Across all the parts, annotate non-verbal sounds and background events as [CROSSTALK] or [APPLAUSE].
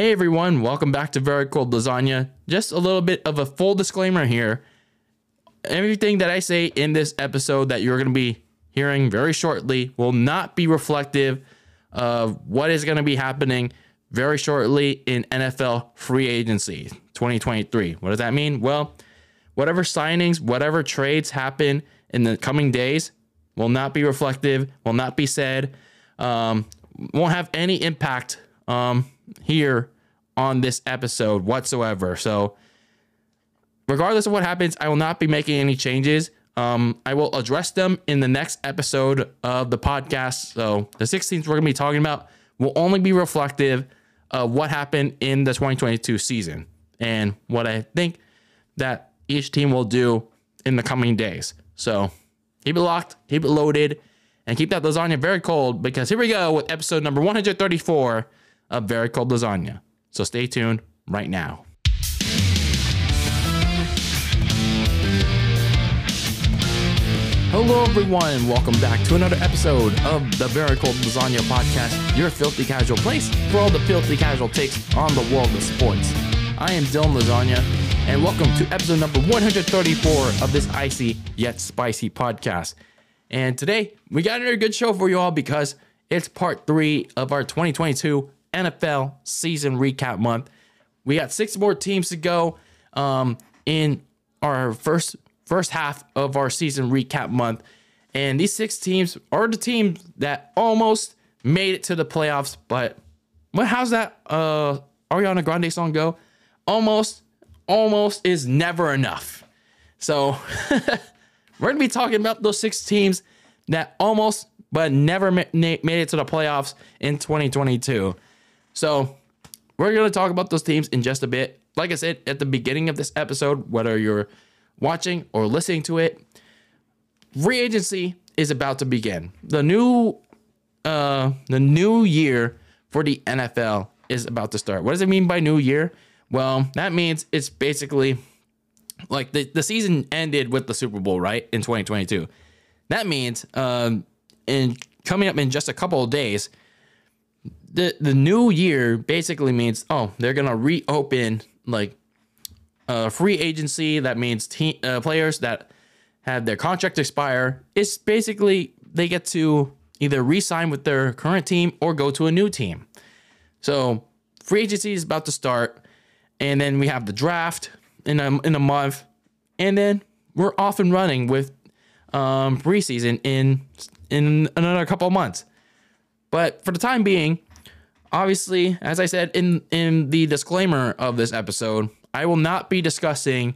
Hey everyone, welcome back to Very Cold Lasagna. Just a little bit of a full disclaimer here. Everything that I say in this episode that you're going to be hearing very shortly will not be reflective of what is going to be happening very shortly in NFL free agency 2023. What does that mean? Well, whatever signings, whatever trades happen in the coming days will not be reflective, will not be said, um, won't have any impact um, here on this episode whatsoever. So, regardless of what happens, I will not be making any changes. Um, I will address them in the next episode of the podcast. So, the 16th we're going to be talking about will only be reflective of what happened in the 2022 season and what I think that each team will do in the coming days. So, keep it locked, keep it loaded, and keep that lasagna very cold because here we go with episode number 134 of Very Cold Lasagna. So stay tuned right now. Hello, everyone. Welcome back to another episode of the Very Cold Lasagna Podcast, your filthy casual place for all the filthy casual takes on the world of sports. I am Dylan Lasagna, and welcome to episode number 134 of this icy yet spicy podcast. And today, we got another good show for you all because it's part three of our 2022 NFL season recap month. We got six more teams to go um, in our first first half of our season recap month. And these six teams are the teams that almost made it to the playoffs. But what how's that uh Ariana Grande song go? Almost, almost is never enough. So [LAUGHS] we're gonna be talking about those six teams that almost but never ma- made it to the playoffs in 2022. So we're gonna talk about those teams in just a bit. Like I said at the beginning of this episode, whether you're watching or listening to it, free agency is about to begin. The new uh the new year for the NFL is about to start. What does it mean by new year? Well, that means it's basically like the, the season ended with the Super Bowl, right? In 2022. That means um in coming up in just a couple of days, the the new year basically means oh, they're to reopen like uh, free agency. That means team uh, players that have their contract expire. It's basically they get to either re-sign with their current team or go to a new team. So free agency is about to start, and then we have the draft in a in a month, and then we're off and running with um, preseason in in another couple months. But for the time being, obviously, as I said in in the disclaimer of this episode, I will not be discussing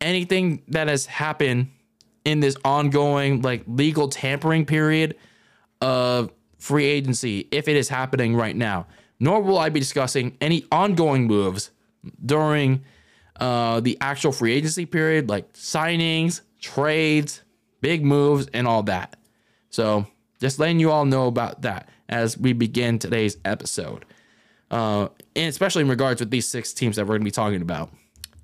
anything that has happened in this ongoing like legal tampering period of free agency if it is happening right now. Nor will I be discussing any ongoing moves during uh, the actual free agency period, like signings, trades, big moves, and all that. So just letting you all know about that as we begin today's episode uh, and especially in regards with these six teams that we're going to be talking about.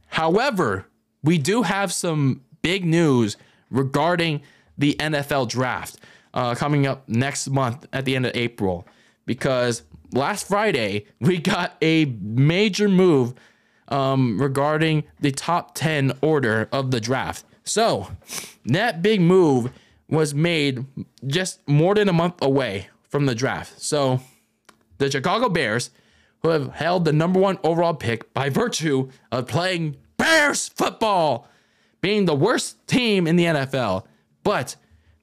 However, we do have some big news regarding the NFL draft uh, coming up next month at the end of April because last Friday [LAUGHS] we got a major move um, regarding the top 10 order of the draft. So that big move was made just more than a month away from the draft. So the Chicago Bears who have held the number one overall pick by virtue of playing Bears football, being the worst team in the NFL. But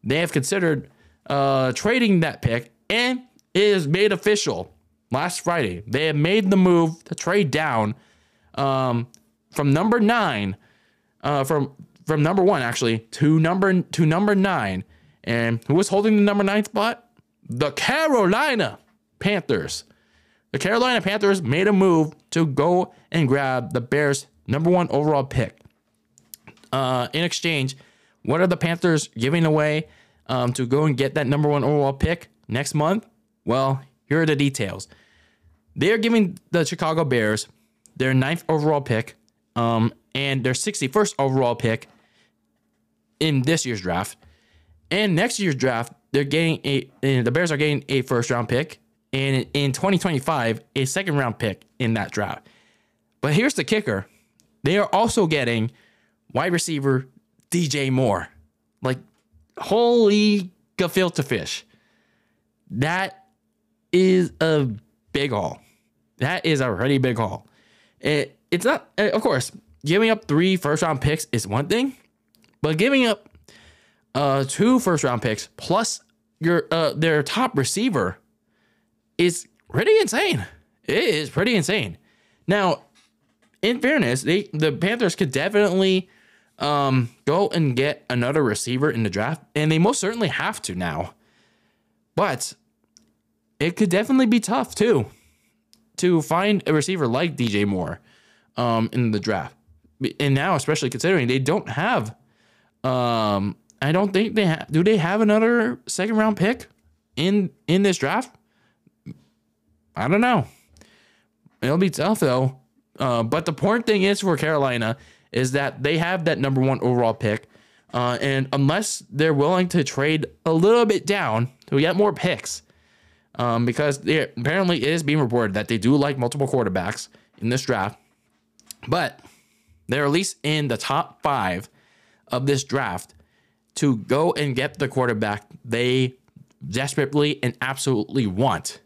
they have considered uh, trading that pick, and it is made official last Friday. They have made the move to trade down um, from number nine, uh, from from number one actually to number to number nine. And who was holding the number nine spot? The Carolina Panthers. The Carolina Panthers made a move to go and grab the Bears' number one overall pick. Uh, in exchange, what are the Panthers giving away um, to go and get that number one overall pick next month? Well, here are the details. They are giving the Chicago Bears their ninth overall pick um, and their 61st overall pick in this year's draft. And next year's draft, they're getting a the Bears are getting a first round pick and in 2025, a second round pick in that draft. But here's the kicker they are also getting wide receiver DJ Moore. Like, holy gefilte fish. That is a big haul. That is a pretty big haul. It, it's not, eh, of course, giving up three first round picks is one thing, but giving up uh, two first round picks plus your uh, their top receiver is pretty insane. It is pretty insane. Now, in fairness, they the Panthers could definitely um, go and get another receiver in the draft, and they most certainly have to now. But it could definitely be tough too to find a receiver like DJ Moore um, in the draft. And now, especially considering they don't have, um, I don't think they have. Do they have another second round pick in in this draft? I don't know. It'll be tough though. Uh, but the important thing is for Carolina is that they have that number one overall pick. Uh, and unless they're willing to trade a little bit down to get more picks, um, because apparently it is being reported that they do like multiple quarterbacks in this draft, but they're at least in the top five of this draft to go and get the quarterback they desperately and absolutely want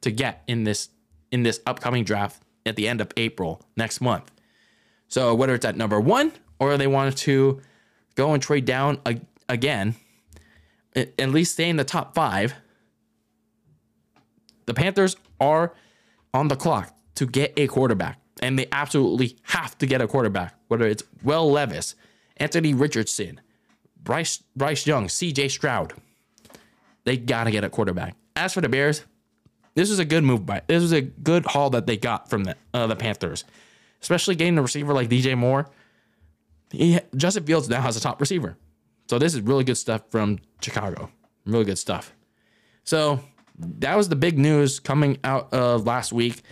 to get in this in this upcoming draft at the end of April next month. So whether it's at number one or they wanted to go and trade down again, at least stay in the top five, the Panthers are on the clock to get a quarterback. And they absolutely have to get a quarterback, whether it's Will Levis, Anthony Richardson, Bryce Bryce Young, CJ Stroud. They gotta get a quarterback. As for the Bears, this was a good move by this was a good haul that they got from the uh, the Panthers, especially getting a receiver like DJ Moore. He, Justin Fields now has a top receiver, so this is really good stuff from Chicago. Really good stuff. So that was the big news coming out of last week.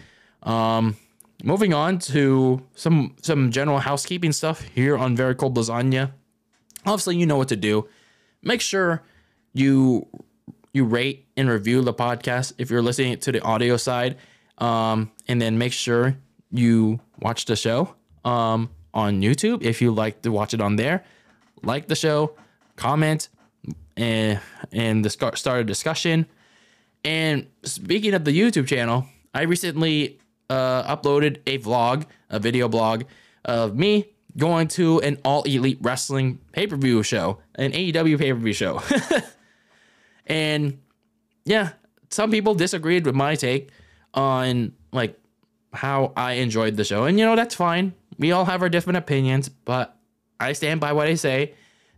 Um, moving on to some some general housekeeping stuff here on Very Cold Lasagna. Obviously, you know what to do. Make sure you you rate and review the podcast if you're listening to the audio side. Um, and then make sure you watch the show um, on YouTube if you like to watch it on there. Like the show, comment, and and the start, a discussion. And speaking of the YouTube channel, I recently uh, uploaded a vlog, a video blog of me going to an all elite wrestling pay per view show, an AEW pay per view show. [LAUGHS] And yeah, some people disagreed with my take on like how I enjoyed the show. And you know, that's fine. We all have our different opinions, but I stand by what I say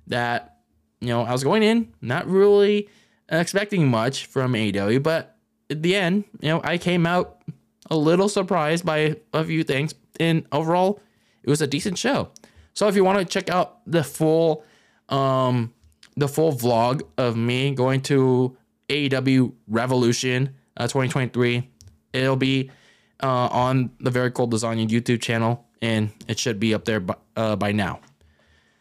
that, you know, I was going in not really expecting much from AEW, but at the end, you know, I came out a little surprised by a few things. And overall, it was a decent show. So if you want to check out the full um the full vlog of me going to AEW Revolution uh, 2023. It'll be uh, on the Very Cold Lasagna YouTube channel, and it should be up there by, uh, by now.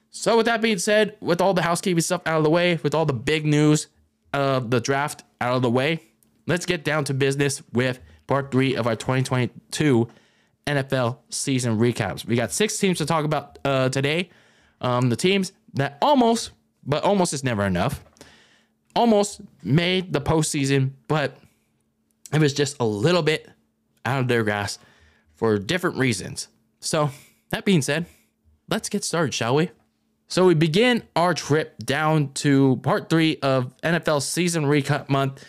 So, with that being said, with all the housekeeping stuff out of the way, with all the big news of the draft out of the way, let's get down to business with part three of our 2022 NFL season recaps. We got six teams to talk about uh, today. Um, the teams that almost but almost is never enough. Almost made the postseason, but it was just a little bit out of their grasp for different reasons. So, that being said, let's get started, shall we? So, we begin our trip down to part three of NFL season recap month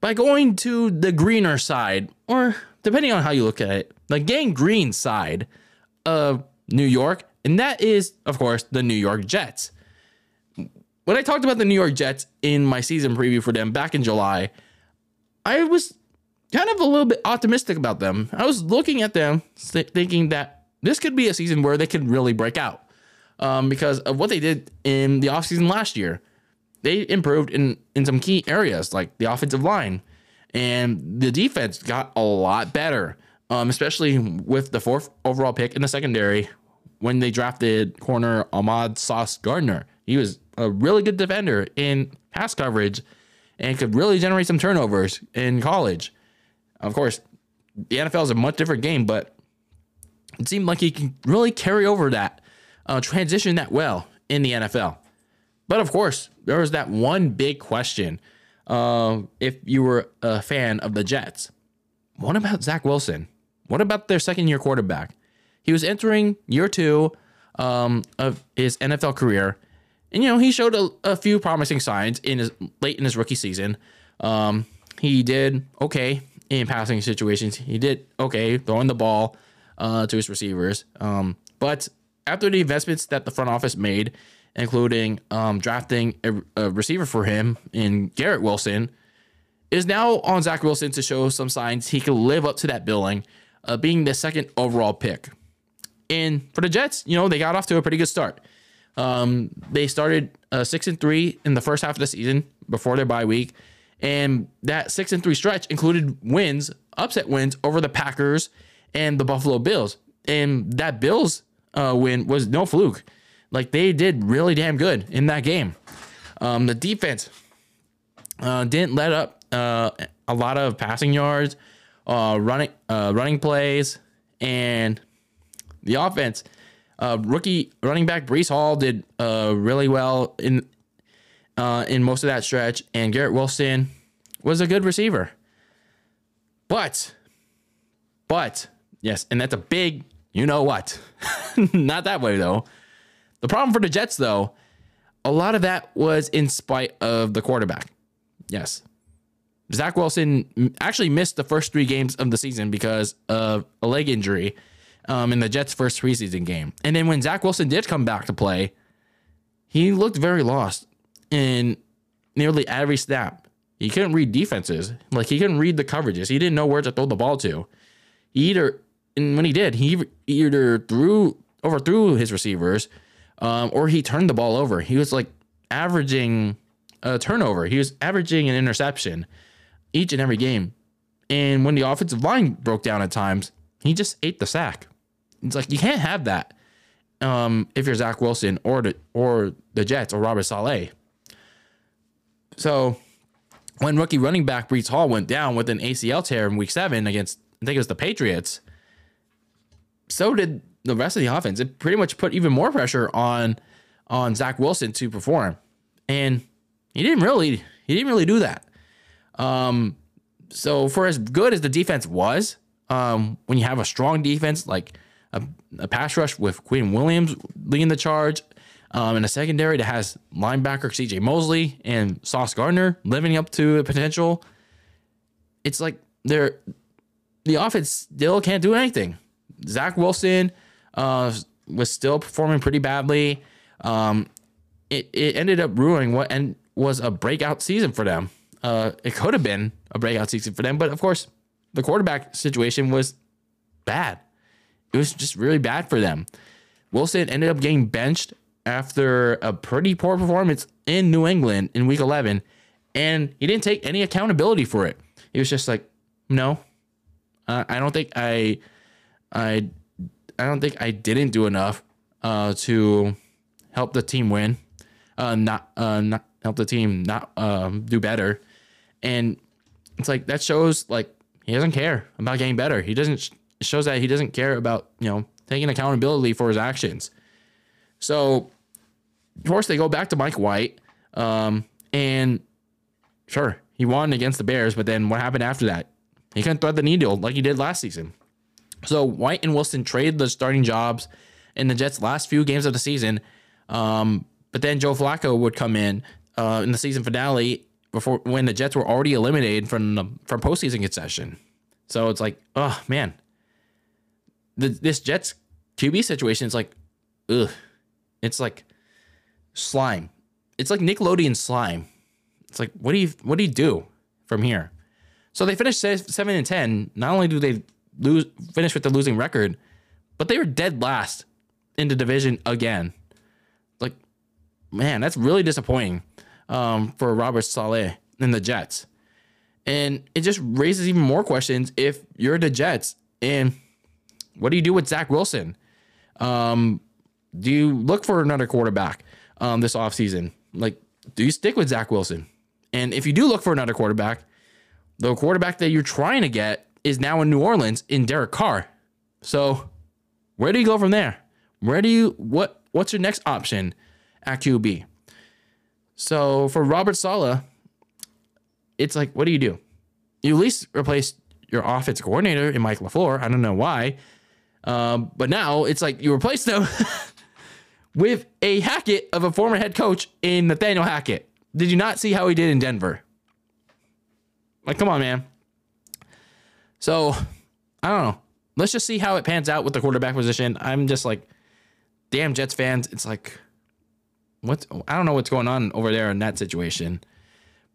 by going to the greener side, or depending on how you look at it, the gang green side of New York. And that is, of course, the New York Jets when I talked about the New York Jets in my season preview for them back in July, I was kind of a little bit optimistic about them. I was looking at them thinking that this could be a season where they could really break out um, because of what they did in the offseason last year. They improved in, in some key areas like the offensive line, and the defense got a lot better, um, especially with the fourth overall pick in the secondary when they drafted corner Ahmad Sauce Gardner. He was a really good defender in pass coverage and could really generate some turnovers in college. Of course, the NFL is a much different game, but it seemed like he can really carry over that, uh, transition that well in the NFL. But of course, there was that one big question. Uh, if you were a fan of the Jets, what about Zach Wilson? What about their second year quarterback? He was entering year two um, of his NFL career. And, you know, he showed a, a few promising signs in his late in his rookie season. Um, he did okay in passing situations. He did okay throwing the ball uh, to his receivers. Um, but after the investments that the front office made, including um, drafting a, a, receiver for him in Garrett Wilson, is now on Zach Wilson to show some signs he can live up to that billing, uh, being the second overall pick. And for the Jets, you know, they got off to a pretty good start. Um, they started uh, six and three in the first half of the season before their bye week, and that six and three stretch included wins, upset wins over the Packers and the Buffalo Bills. And that Bills uh, win was no fluke. Like they did really damn good in that game. Um, the defense uh, didn't let up uh, a lot of passing yards, uh, running uh, running plays, and the offense. Uh, rookie running back Breece Hall did really well in in most of that stretch, and Garrett Wilson was a good receiver. But, but Yes, and that's a big, you know what? [LAUGHS] Not that way though. The problem for the Jets though, a lot of that was in spite of the quarterback. Yes. Zach Wilson actually missed the first three games of the season because of a leg injury um, in the Jets' first preseason game. And then when Zach Wilson did come back to play, he looked very lost in nearly every snap. He couldn't read defenses. Like he couldn't read the coverages. He didn't know where to throw the ball to. He either and when he did, he either threw overthrew his receivers, um, or he turned the ball over. He was like averaging a turnover. He was averaging an interception each and every game. And when the offensive line broke down at times, he just ate the sack. It's like you can't have that um, if you're Zach Wilson or the or the Jets or Robert Saleh. So when rookie running back Breece Hall went down with an ACL tear in Week Seven against I think it was the Patriots, so did the rest of the offense. It pretty much put even more pressure on on Zach Wilson to perform, and he didn't really he didn't really do that. Um, so for as good as the defense was, um, when you have a strong defense like a, a pass rush with Quinn Williams leading the charge, um, and a secondary that has linebacker C.J. Mosley and Sauce Gardner living up to the potential, it's like they're the offense still can't do anything. Zach Wilson uh, was still performing pretty badly. Um, it, it ended up ruining what and was a breakout season for them. Uh, it could have been a breakout season for them, but of course, the quarterback situation was bad. It was just really bad for them. Wilson ended up getting benched after a pretty poor performance in New England in week 11, and he didn't take any accountability for it. He was just like, no, I don't think I I I don't think I didn't do enough uh, to help the team win, uh, not uh, not help the team not um, do better, and it's like that shows like he doesn't care about getting better. He doesn't it shows that he doesn't care about you know taking accountability for his actions. So, of course, they go back to Mike White, um, and sure he won against the Bears, but then what happened after that? He couldn't thread the needle like he did last season. So White and Wilson trade the starting jobs in the Jets' last few games of the season. Um, but then Joe Flacco would come in uh, in the season finale before when the Jets were already eliminated from the from postseason concession. So it's like, oh man, the, this Jets QB situation is like, ugh, it's like slime. It's like Nickelodeon slime. It's like, what do you what do you do from here? So they finished seven and ten. Not only do they lose finish with the losing record, but they were dead last in the division again. Like, man, that's really disappointing um, for Robert Saleh and the Jets. And it just raises even more questions if you're the Jets and what do you do with Zach Wilson? Um, do you look for another quarterback um, this offseason? Like, do you stick with Zach Wilson? And if you do look for another quarterback, the quarterback that you're trying to get is now in New Orleans in Derek Carr. So where do you go from there? Where do you what what's your next option at QB? So for Robert Saleh, it's like, what do you do? You at least replace your offense coordinator in Mike LaFleur. I don't know why. Um, but now it's like you replace them [LAUGHS] with a Hackett of a former head coach in Nathaniel Hackett. Did you not see how he did in Denver? Like, come on, man. So, I don't know. Let's just see how it pans out with the quarterback position. I'm just like, damn Jets fans. It's like, what? I don't know what's going on over there in that situation.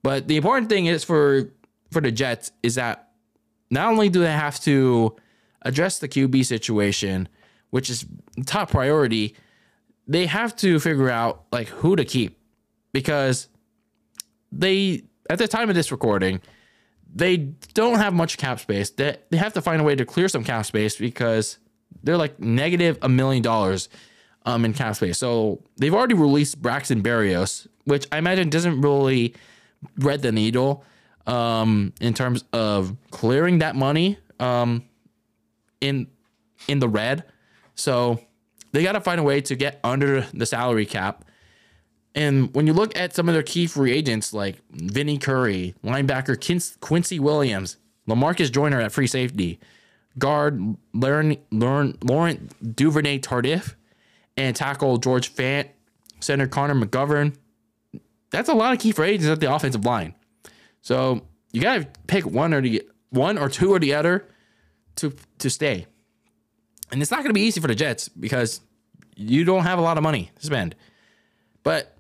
But the important thing is for for the Jets is that not only do they have to address the QB situation, which is top priority, they have to figure out like who to keep because they at the time of this recording they don't have much cap space. They they have to find a way to clear some cap space because they're like negative a million dollars um in cap space. So they've already released Braxton Berrios, which I imagine doesn't really read the needle um in terms of clearing that money um in in the red. So they got to find a way to get under the salary cap. And when you look at some of their key free agents like Vinny Curry, linebacker Quincy Williams, Lamarcus Joyner at free safety, guard Learn, Learn, Laurent Duvernay Tardif, and tackle George Fant, center Connor McGovern. That's a lot of key free agents at the offensive line. So you got to pick one or the one or two or the other to to stay. And it's not to be easy for the Jets because you don't have a lot of money to spend. But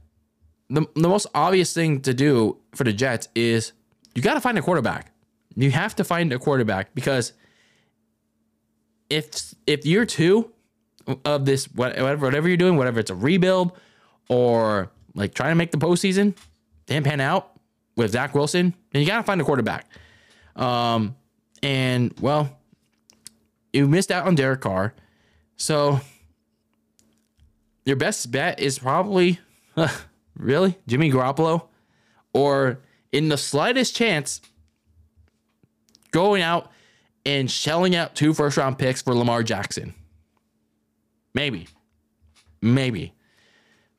the, the most obvious thing to do for the Jets is you got to find a quarterback. You have to find a quarterback because if if year two of this whatever whatever you're doing, whatever it's a rebuild or like trying to make the postseason, didn't pan out with Zach Wilson, then you got to find a quarterback. Um, and well, you missed out on Derek Carr. So your best bet is probably [LAUGHS] really Jimmy Garoppolo or in the slightest chance going out and shelling out two first round picks for Lamar Jackson. Maybe. Maybe.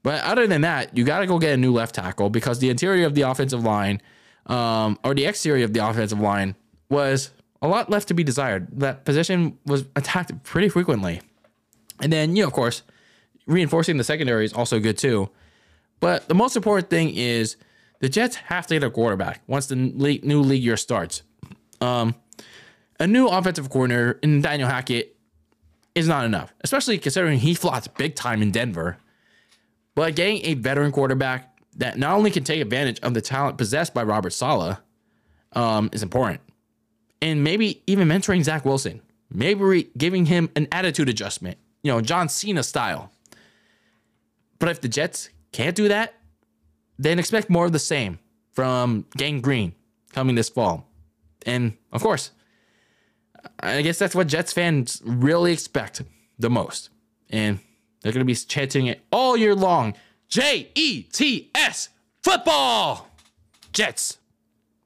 But other than that, you got to go get a new left tackle because the interior of the offensive line um, or the exterior of the offensive line was a lot left to be desired. That position was attacked pretty frequently. And then, you know, of course, reinforcing the secondary is also good too. But the most important thing is the Jets have to get a quarterback once the new league year starts. Um, a new offensive coordinator in Daniel Hackett is not enough, especially considering he flopped big time in Denver. But getting a veteran quarterback that not only can take advantage of the talent possessed by Robert Saleh um, is important and maybe even mentoring Zach Wilson, maybe giving him an attitude adjustment, you know, John Cena style. But if the Jets can't do that, then expect more of the same from Gang Green coming this fall. And of course, I guess that's what Jets fans really expect the most. And they're going to be chanting it all year long J E T S football. Jets.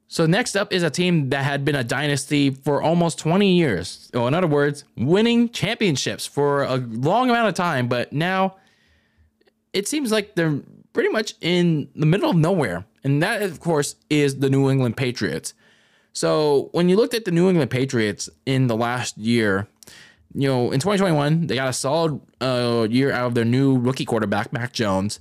So next up is a team that had been a dynasty for almost 20 years. So in other words, winning championships for a long amount of time, but now it seems like they're pretty much in the middle of nowhere. And that of course is the New England Patriots. So when you looked at the New England Patriots in the last year, you know, in 2021, they got a solid uh, year out of their new rookie quarterback, Mac Jones.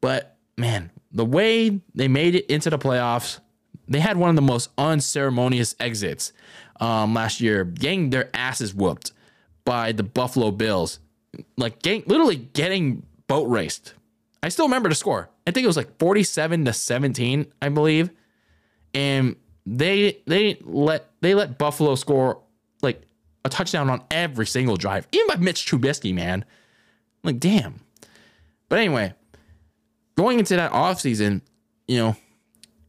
But man, the way they made it into the playoffs, they had one of the most unceremonious exits um, last year, getting their asses whooped by the Buffalo Bills, like getting, literally getting boat raced. I still remember the score. I think it was like 47 to 17, I believe. And they they let they let Buffalo score like a touchdown on every single drive, even by Mitch Trubisky, man. Like, damn. But anyway, going into that offseason, you know,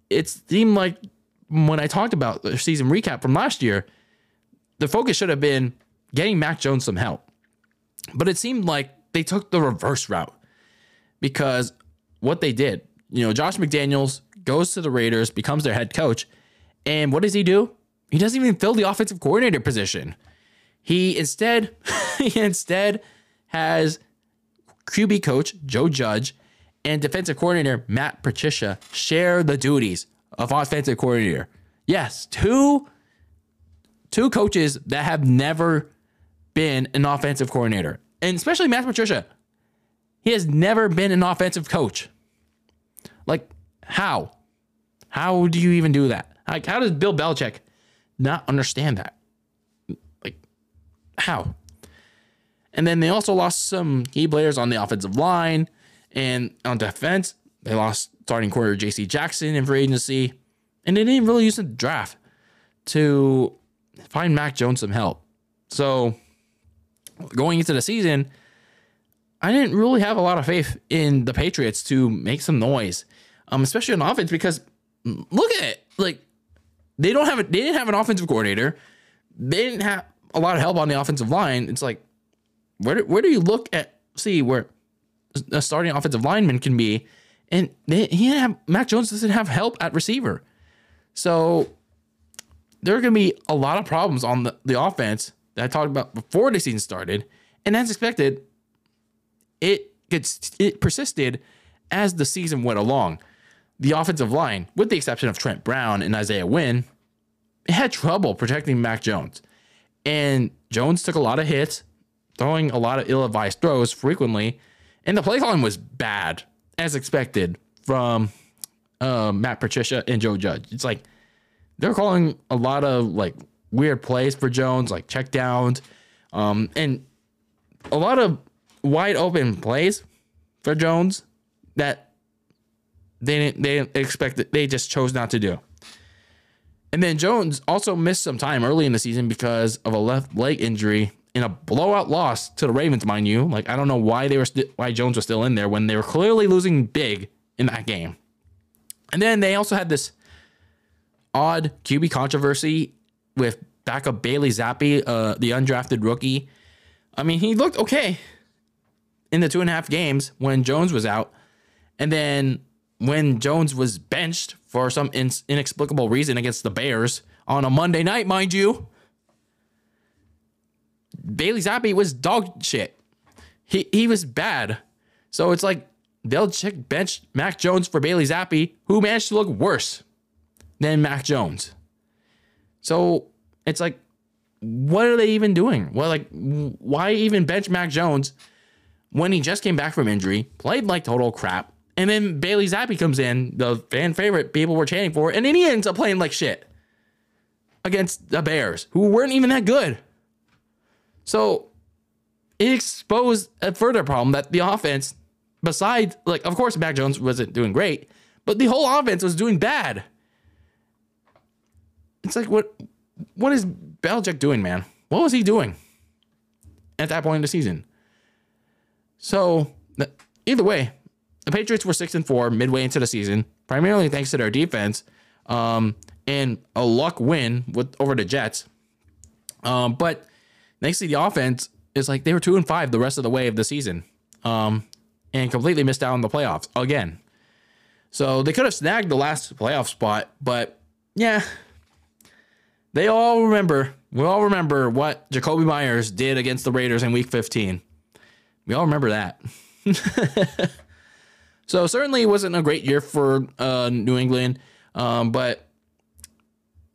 it seemed like when I talked about the season recap from last year, the focus should have been getting Mac Jones some help. But it seemed like they took the reverse route because what they did, you know, Josh McDaniels goes to the Raiders, becomes their head coach. And what does he do? he doesn't even fill the offensive coordinator position. He instead [LAUGHS] he instead has QB coach Joe Judge and defensive coordinator Matt Patricia share the duties of offensive coordinator. Yes, two two coaches that have never been an offensive coordinator. And especially Matt Patricia. He has never been an offensive coach. Like how? How do you even do that? Like how does Bill Belichick not understand that? Like how? And then they also lost some key players on the offensive line and on defense. They lost starting quarter JC Jackson in free agency. And they didn't really use the draft to find Mac Jones some help. So going into the season, I didn't really have a lot of faith in the Patriots to make some noise, um, especially on offense because look at it, like they don't have a, they didn't have an offensive coordinator, they didn't have a lot of help on the offensive line. It's like where do, where do you look at see where a starting offensive lineman can be, and they, he didn't have Mac Jones doesn't have help at receiver, so there are going to be a lot of problems on the, the offense that I talked about before the season started, and as expected, it gets it persisted as the season went along. The offensive line, with the exception of Trent Brown and Isaiah Wynn, had trouble protecting Mac Jones. And Jones took a lot of hits, throwing a lot of ill-advised throws frequently, and the play calling was bad, as expected from uh, Matt Patricia and Joe Judge. It's like they're calling a lot of like weird plays for Jones, like check downs, um, and a lot of wide open plays for Jones that they didn't they didn't expect it, they just chose not to do. And then Jones also missed some time early in the season because of a left leg injury in a blowout loss to the Ravens, mind you. Like I don't know why they were st- why Jones was still in there when they were clearly losing big in that game. And then they also had this odd QB controversy with backup Bailey Zappe, uh, the undrafted rookie. I mean, he looked okay in the two and a half games when Jones was out. And then when Jones was benched for some in- inexplicable reason against the Bears on a Monday night, mind you, Bailey Zappe was dog shit. He, he was bad. So it's like they'll check bench Mac Jones for Bailey Zappe, who managed to look worse than Mac Jones. So it's like, what are they even doing? Well, like, why even bench Mac Jones when he just came back from injury, played like total crap, and then Bailey Zappe comes in, the fan favorite people were chanting for, and then he ends up playing like shit against the Bears, who weren't even that good. So it exposed a further problem that the offense, besides, like, of course, Mac Jones wasn't doing great, but the whole offense was doing bad. It's like what what is Belichick doing, man? What was he doing at that point in the season? So either way, the Patriots were six and four midway into the season, primarily thanks to their defense, um, and a luck win with over the Jets. Um, but thanks to the offense, it's like they were two and five the rest of the way of the season, um, and completely missed out on the playoffs again. So they could have snagged the last playoff spot, but yeah, they all remember, we all remember what Jakobi Meyers did against the Raiders in week 15. We all remember that. [LAUGHS] so certainly it wasn't a great year for uh, New England, um, but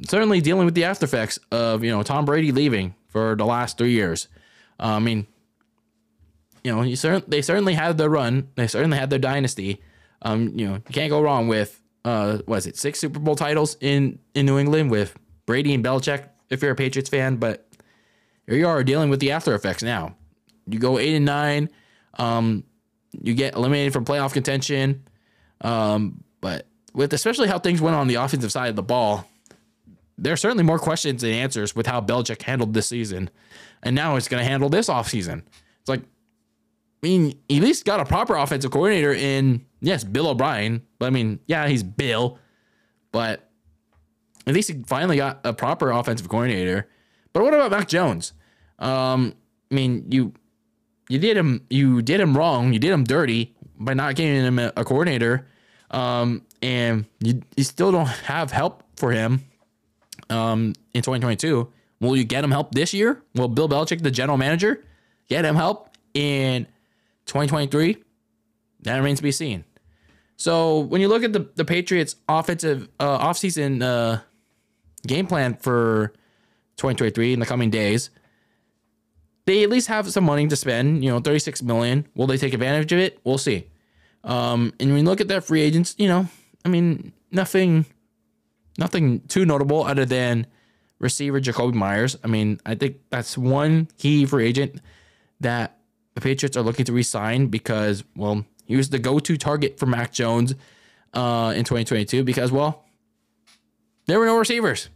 certainly dealing with the after effects of, you know, Tom Brady leaving for the last three years. Uh, I mean, you know, you cer- they certainly had their run. They certainly had their dynasty. Um, you know, you can't go wrong with uh, was it six Super Bowl titles in in New England with Brady and Belichick if you're a Patriots fan, but here you are dealing with the after effects now. You go eight and nine, um, you get eliminated from playoff contention, um, but with especially how things went on the offensive side of the ball, there are certainly more questions than answers with how Belichick handled this season, and now he's going to handle this offseason. It's like, I mean, he at least got a proper offensive coordinator in yes, Bill O'Brien, but I mean, yeah, he's Bill, but at least he finally got a proper offensive coordinator. But what about Mac Jones? Um, I mean, you you did him you did him wrong. You did him dirty by not giving him a, a coordinator. Um, and you, you still don't have help for him um, in 2022. Will you get him help this year? Will Bill Belichick, the general manager, get him help in 2023? That remains to be seen. So when you look at the, the Patriots offensive uh, offseason uh, game plan for 2023 in the coming days, they at least have some money to spend. You know, 36 million. Will they take advantage of it? We'll see. Um, and when you look at their free agents, you know, I mean, nothing, nothing too notable other than receiver Jakobi Meyers. I mean, I think that's one key free agent that the Patriots are looking to re-sign because, well, he was the go-to target for Mac Jones uh, in 2022 because, well, there were no receivers.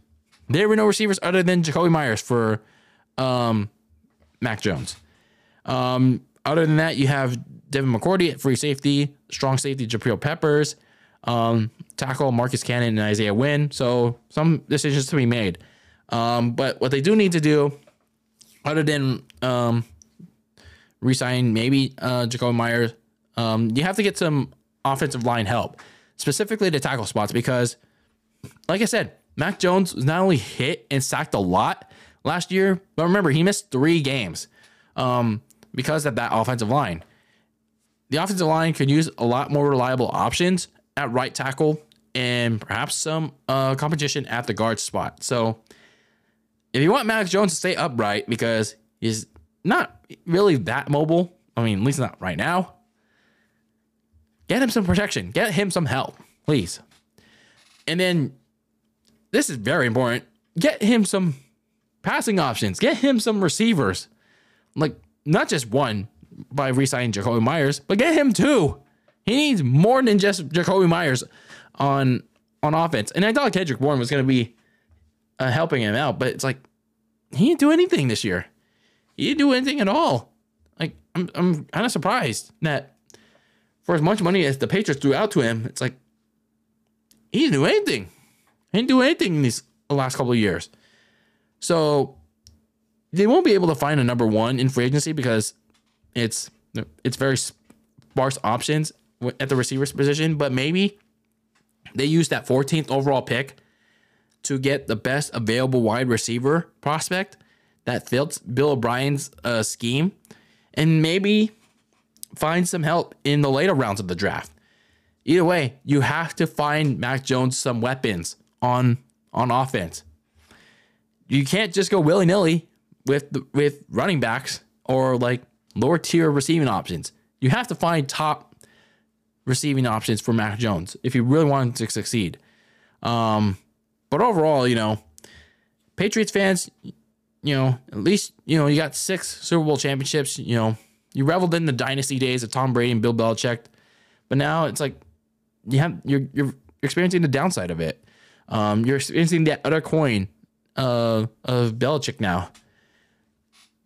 There were no receivers other than Jakobi Meyers for um, Mac Jones. Um, other than that, you have Devin McCourty at free safety, strong safety Jabril Peppers, um, tackle Marcus Cannon and Isaiah Wynn. So some decisions to be made. Um, but what they do need to do, other than um, resign maybe uh, Jakobi Meyers, um, you have to get some offensive line help, specifically the tackle spots, because, like I said, Mac Jones was not only hit and sacked a lot last year, but remember he missed three games um, because of that offensive line. The offensive line could use a lot more reliable options at right tackle and perhaps some uh, competition at the guard spot. So if you want Mac Jones to stay upright because he's not really that mobile, I mean, at least not right now, get him some protection, get him some help, please. And then this is very important get him some passing options, get him some receivers. Like, not just one by re signing Jakobi Meyers, but get him two. He needs more than just Jakobi Meyers on on offense. And I thought Kendrick Bourne was going to be uh, helping him out, but it's like he didn't do anything this year. He didn't do anything at all. Like I'm I'm kind of surprised that for as much money as the Patriots threw out to him, it's like he didn't do anything. He didn't do anything in these last couple of years. So they won't be able to find a number one in free agency because it's it's very sparse options at the receivers position. But maybe they use that 14th overall pick to get the best available wide receiver prospect that fits Bill O'Brien's uh, scheme, and maybe find some help in the later rounds of the draft. Either way, you have to find Mac Jones some weapons on on offense. You can't just go willy nilly with the, with running backs or like lower tier receiving options. You have to find top receiving options for Mac Jones if you really want to succeed. Um, but overall, you know, Patriots fans, you know, at least, you know, you got six Super Bowl championships. You know, you reveled in the dynasty days of Tom Brady and Bill Belichick. But now it's like you have you're you're experiencing the downside of it. Um, you're experiencing that other coin uh, of Belichick now.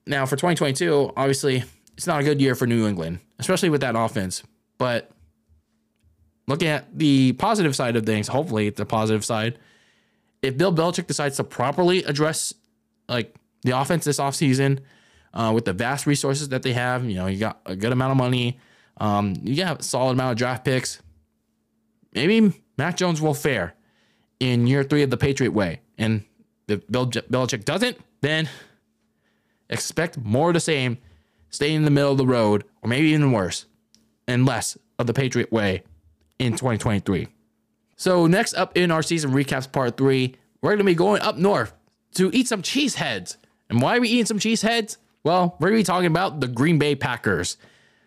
Now for 2022, obviously it's not a good year for New England, especially with that offense. But looking at the positive side of things, hopefully the positive side, if Bill Belichick decides to properly address like the offense this offseason uh, with the vast resources that they have, you know, you got a good amount of money, um, you got a solid amount of draft picks. Maybe Mac Jones will fare in year three of the Patriot way. And if Bill Belichick doesn't, then expect more of the same, stay in the middle of the road, or maybe even worse, and less of the Patriot way in 2023. So next up in our season recaps part three, we're gonna be going up north to eat some cheese heads. And why are we eating some cheese heads? Well, we're gonna be talking about the Green Bay Packers.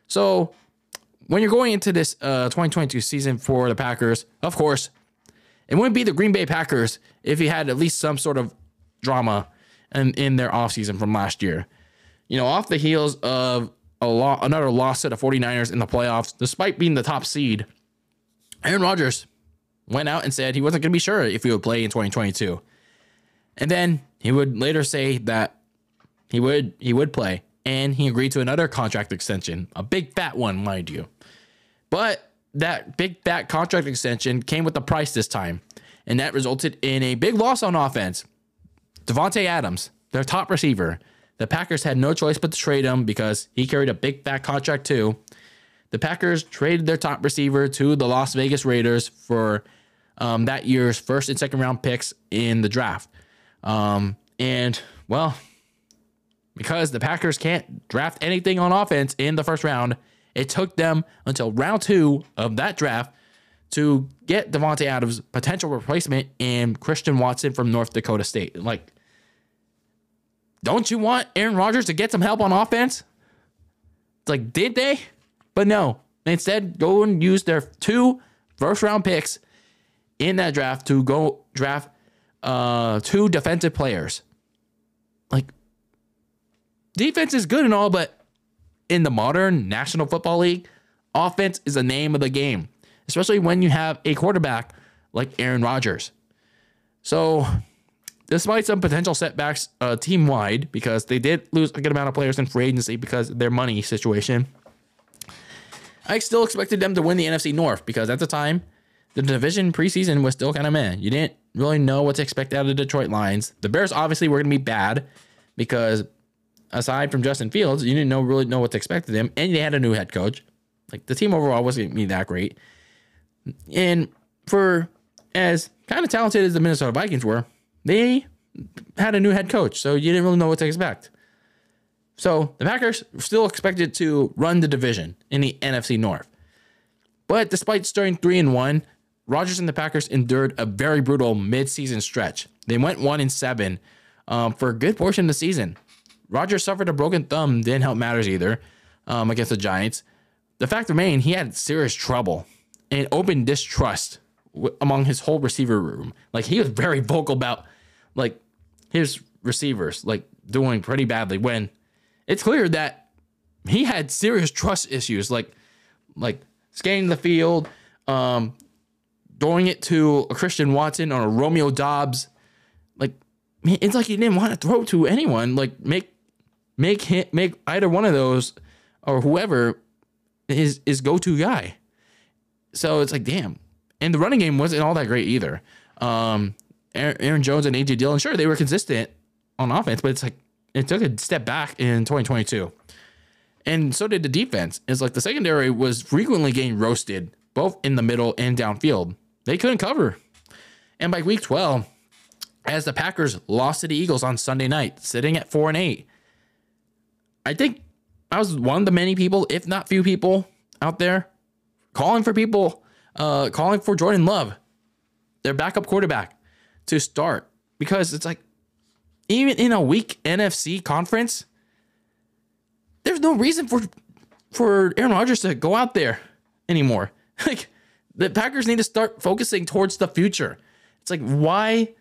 So when you're going into this uh, 2022 season for the Packers, of course, it wouldn't be the Green Bay Packers if he had at least some sort of drama in, in their offseason from last year. You know, off the heels of a lo- another loss to the 49ers in the playoffs, despite being the top seed, Aaron Rodgers went out and said he wasn't going to be sure if he would play in 2022. And then he would later say that he would he would play and he agreed to another contract extension, a big fat one, mind you. But that big fat contract extension came with a price this time, and that resulted in a big loss on offense. Davante Adams, their top receiver, the Packers had no choice but to trade him because he carried a big fat contract too. The Packers traded their top receiver to the Las Vegas Raiders for um, that year's first and second round picks in the draft. Um, and well, because the Packers can't draft anything on offense in the first round, it took them until round two of that draft to get Davante Adams' potential replacement in Christian Watson from North Dakota State. Like, don't you want Aaron Rodgers to get some help on offense? It's like, did they? But no. Instead go and use their two first round picks in that draft to go draft uh, two defensive players. Like, defense is good and all, but in the modern National Football League, offense is the name of the game, especially when you have a quarterback like Aaron Rodgers. So, despite some potential setbacks uh, team wide, because they did lose a good amount of players in free agency because their money situation, I still expected them to win the NFC North because at the time, the division preseason was still kind of man. You didn't really know what to expect out of the Detroit Lions. The Bears obviously were going to be bad because aside from Justin Fields, you didn't know really know what to expect of them, and they had a new head coach. Like the team overall wasn't be that great. And for as kind of talented as the Minnesota Vikings were, they had a new head coach, so you didn't really know what to expect. So the Packers still expected to run the division in the NFC North. But despite starting three and one, Rodgers and the Packers endured a very brutal midseason stretch. They went one and seven um, for a good portion of the season. Rodgers suffered a broken thumb, didn't help matters either um, against the Giants. The fact remained, he had serious trouble and open distrust w- among his whole receiver room. Like he was very vocal about like his receivers like doing pretty badly when it's clear that he had serious trust issues, like like scanning the field, um, throwing it to a Christian Watson or a Romeo Doubs. Like it's like he didn't want to throw to anyone. Like make make him make either one of those or whoever his his go to guy. So it's like damn. And the running game wasn't all that great either. Um, Aaron Jones and AJ Dillon, sure they were consistent on offense, but it's like it took a step back in 2022. And so did the defense. It's like the secondary was frequently getting roasted, both in the middle and downfield. They couldn't cover. And by week 12, as the Packers lost to the Eagles on Sunday night, sitting at 4 and 8, I think I was one of the many people, if not few people out there, calling for people, uh, calling for Jordan Love, their backup quarterback, to start. Because it's like even in a weak NFC conference, there's no reason for for Aaron Rodgers to go out there anymore. [LAUGHS] Like the Packers need to start focusing towards the future. It's like why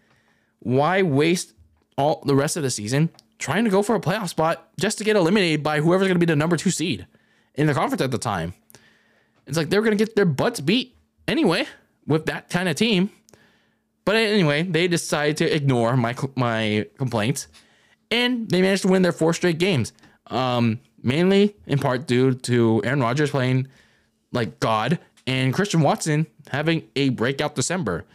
why waste all the rest of the season trying to go for a playoff spot just to get eliminated by whoever's going to be the number 2 seed in the conference at the time. It's like they're going to get their butts beat anyway with that kind of team. But anyway, they decided to ignore my my complaints, and they managed to win their four straight games. Um, mainly in part due to Aaron Rodgers playing like God and Christian Watson having a breakout December.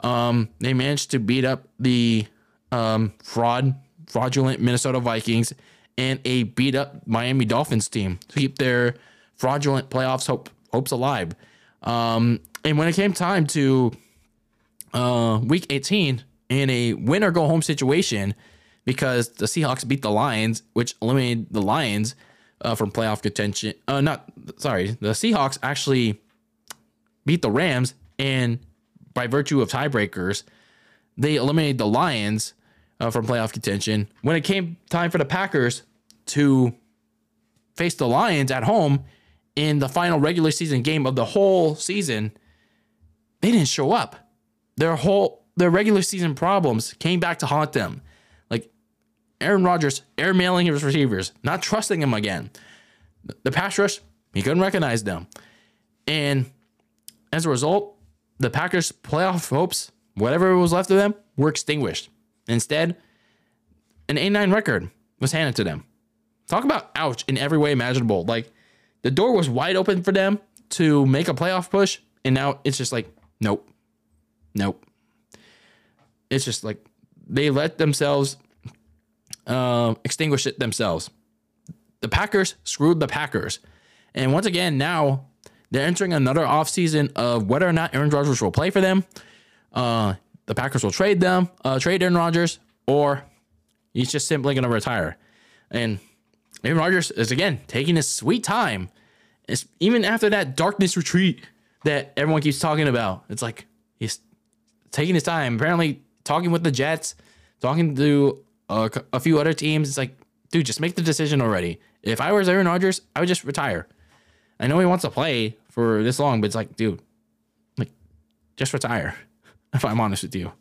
Um, they managed to beat up the um, fraud fraudulent Minnesota Vikings and a beat up Miami Dolphins team to keep their fraudulent playoffs hope, hopes alive. Um, and when it came time to uh, week 18 in a win or go home situation because the Seahawks beat the Lions, which eliminated the Lions uh, from playoff contention. Uh, not sorry, the Seahawks actually beat the Rams, and by virtue of tiebreakers, they eliminated the Lions uh, from playoff contention. When it came time for the Packers to face the Lions at home in the final regular season game of the whole season, they didn't show up their whole their regular season problems came back to haunt them. Like Aaron Rodgers airmailing his receivers, not trusting him again. The pass rush, he couldn't recognize them. And as a result, the Packers' playoff hopes, whatever was left of them, were extinguished. Instead, an A9 record was handed to them. Talk about ouch in every way imaginable. Like the door was wide open for them to make a playoff push, and now it's just like, nope. Nope. It's just like they let themselves uh, extinguish it themselves. The Packers screwed the Packers. And once again, now they're entering another offseason of whether or not Aaron Rodgers will play for them. Uh, the Packers will trade them, uh, trade Aaron Rodgers, or he's just simply going to retire. And Aaron Rodgers is again taking his sweet time. It's, even after that darkness retreat that everyone keeps talking about, it's like he's taking his time. Apparently, talking with the Jets, talking to a, a few other teams. It's like, dude, just make the decision already. If I was Aaron Rodgers, I would just retire. I know he wants to play for this long, but it's like, dude, like, just retire. If I'm honest with you.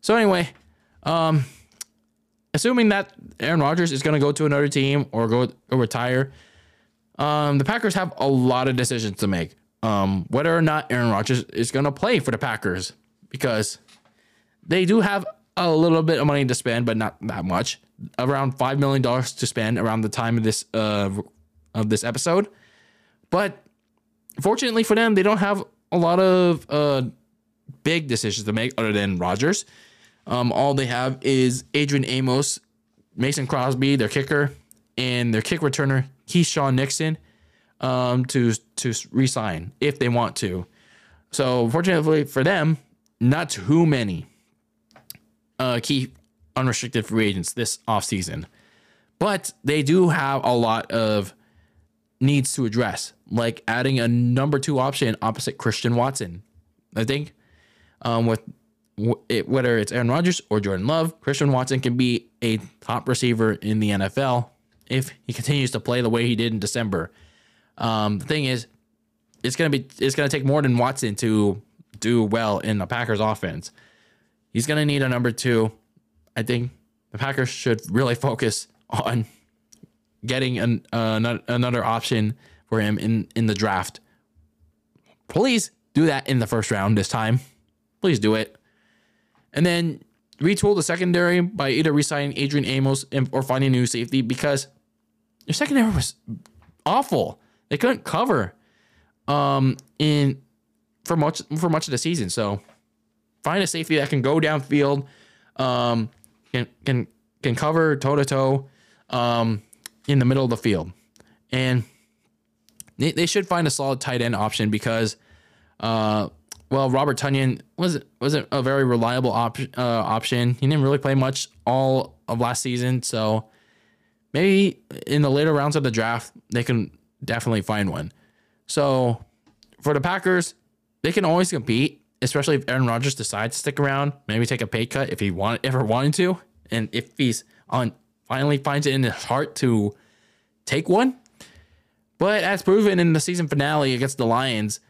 So anyway, um, assuming that Aaron Rodgers is going to go to another team or go or retire, um, the Packers have a lot of decisions to make. Um, whether or not Aaron Rodgers is going to play for the Packers because they do have a little bit of money to spend, but not that much. Around five million dollars to spend around the time of this uh, of this episode. But fortunately for them, they don't have a lot of uh, big decisions to make other than Rodgers. Um, all they have is Adrian Amos, Mason Crosby, their kicker, and their kick returner, Keisean Nixon, um, to to resign if they want to. So fortunately for them, not too many uh, key unrestricted free agents this offseason. But they do have a lot of needs to address, like adding a number two option opposite Christian Watson. I think um, with it, whether it's Aaron Rodgers or Jordan Love, Christian Watson can be a top receiver in the NFL if he continues to play the way he did in December. Um, the thing is, it's gonna be it's gonna take more than Watson to do well in the Packers offense. He's gonna need a number two. I think the Packers should really focus on getting an, uh, another option for him in, in the draft. Please do that in the first round this time. Please do it. And then retool the secondary by either resigning Adrian Amos or finding a new safety because your secondary was awful. They couldn't cover um, in for much for much of the season. So find a safety that can go downfield, um, can can can cover toe to toe, in the middle of the field. And they, they should find a solid tight end option because, uh, well, Robert Tonyan wasn't wasn't a very reliable op- uh, option. He didn't really play much all of last season, so maybe in the later rounds of the draft they can definitely find one. So for the Packers, they can always compete, especially if Aaron Rodgers decides to stick around, maybe take a pay cut if he want ever wanted to, and if he's on finally finds it in his heart to take one. But as proven in the season finale against the Lions,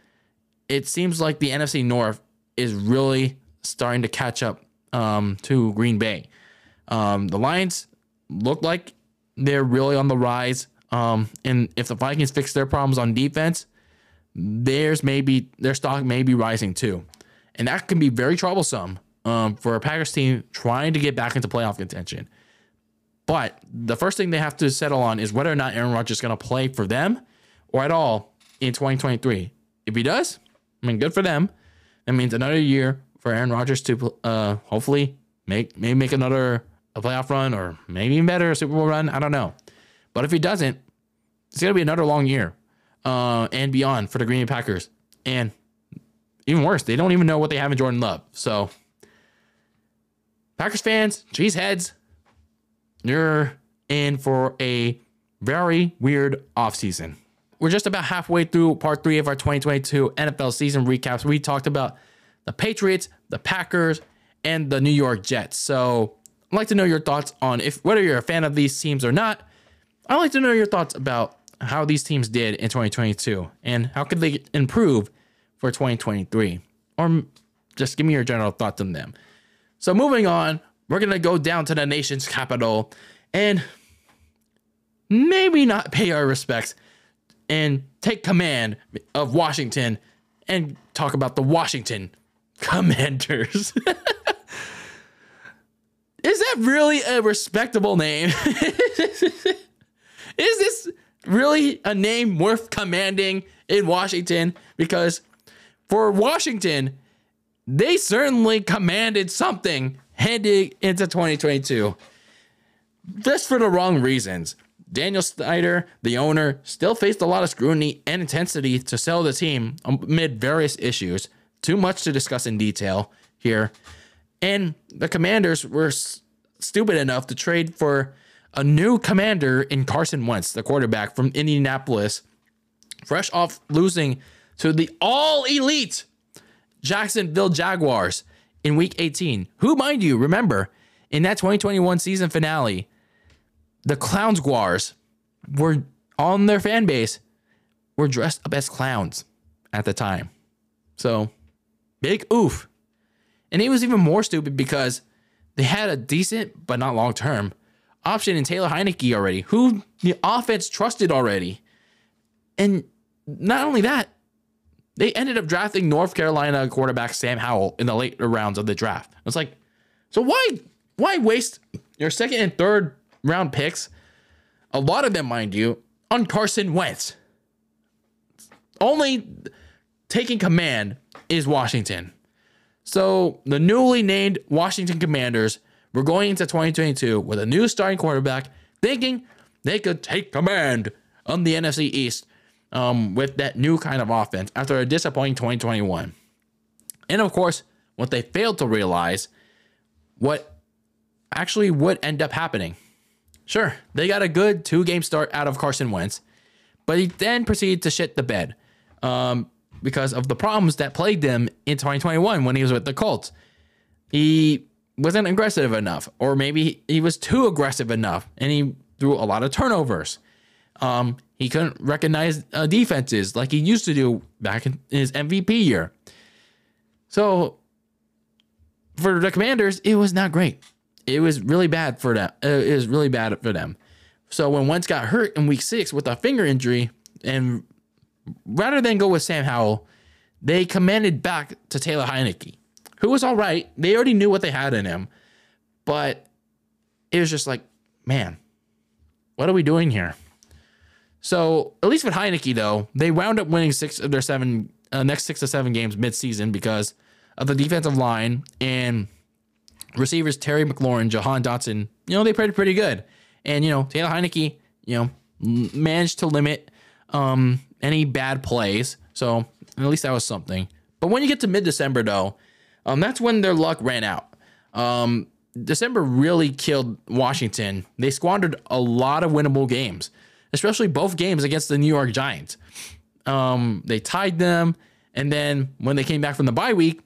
it seems like the NFC North is really starting to catch up um, to Green Bay. Um, the Lions look like they're really on the rise. Um, and if the Vikings fix their problems on defense, theirs maybe their stock may be rising too, and that can be very troublesome um, for a Packers team trying to get back into playoff contention. But the first thing they have to settle on is whether or not Aaron Rodgers is going to play for them or at all in 2023. If he does, I mean, good for them. That means another year for Aaron Rodgers to uh, hopefully make maybe make another a playoff run or maybe even better a Super Bowl run. I don't know. But if he doesn't, it's to be another long year uh, and beyond for the Green Bay Packers. And even worse, they don't even know what they have in Jordan Love. So, Packers fans, cheese heads, you're in for a very weird offseason. We're just about halfway through part three of our 2022 NFL season recaps. We talked about the Patriots, the Packers, and the New York Jets. So I'd like to know your thoughts on if whether you're a fan of these teams or not. I'd like to know your thoughts about how these teams did in 2022 and how could they improve for 2023 or just give me your general thoughts on them. So moving on, we're going to go down to the nation's capital and maybe not pay our respects and take command of Washington and talk about the Washington Commanders. [LAUGHS] Is that really a respectable name? [LAUGHS] Is this really a name worth commanding in Washington? Because for Washington, they certainly commanded something heading into 2022. Just for the wrong reasons. Daniel Snyder, the owner, still faced a lot of scrutiny and intensity to sell the team amid various issues. Too much to discuss in detail here. And the commanders were stupid enough to trade for a new commander in Carson Wentz, the quarterback from Indianapolis, fresh off losing to the all elite Jacksonville Jaguars in week 18. Who, mind you, remember, in that 2021 season finale, the Clowns Guars were on their fan base, were dressed up as clowns at the time. So, big oof. And it was even more stupid because they had a decent, but not long term, option in Taylor Heinicke already, who the offense trusted already. And not only that, they ended up drafting North Carolina quarterback Sam Howell in the later rounds of the draft. It's like, so why why waste your second and third round picks, a lot of them, mind you, on Carson Wentz? Only taking command is Washington. So the newly named Washington Commanders were going into 2022 with a new starting quarterback, thinking they could take command on the NFC East um, with that new kind of offense after a disappointing 2021. And of course, what they failed to realize, what actually would end up happening. Sure, they got a good two game start out of Carson Wentz, but he then proceeded to shit the bed um, because of the problems that plagued him in 2021 when he was with the Colts. He wasn't aggressive enough, or maybe he was too aggressive enough, and he threw a lot of turnovers. Um, he couldn't recognize uh, defenses like he used to do back in his MVP year. So for the Commanders, it was not great. It was really bad for them. Uh, it was really bad for them. So when Wentz got hurt in Week Six with a finger injury, and rather than go with Sam Howell, they commanded back to Taylor Heinicke, who was all right. They already knew what they had in him, but it was just like, man, what are we doing here? So at least with Heinicke, though, they wound up winning six of their seven uh, next six to seven games mid-season because of the defensive line and receivers Terry McLaurin, Jahan Dotson. You know they played pretty good, and you know Taylor Heinicke, you know managed to limit um, any bad plays. So at least that was something. But when you get to mid-December, though, um, that's when their luck ran out. Um, December really killed Washington. They squandered a lot of winnable games especially both games against the New York Giants. Um, they tied them, and then when they came back from the bye week,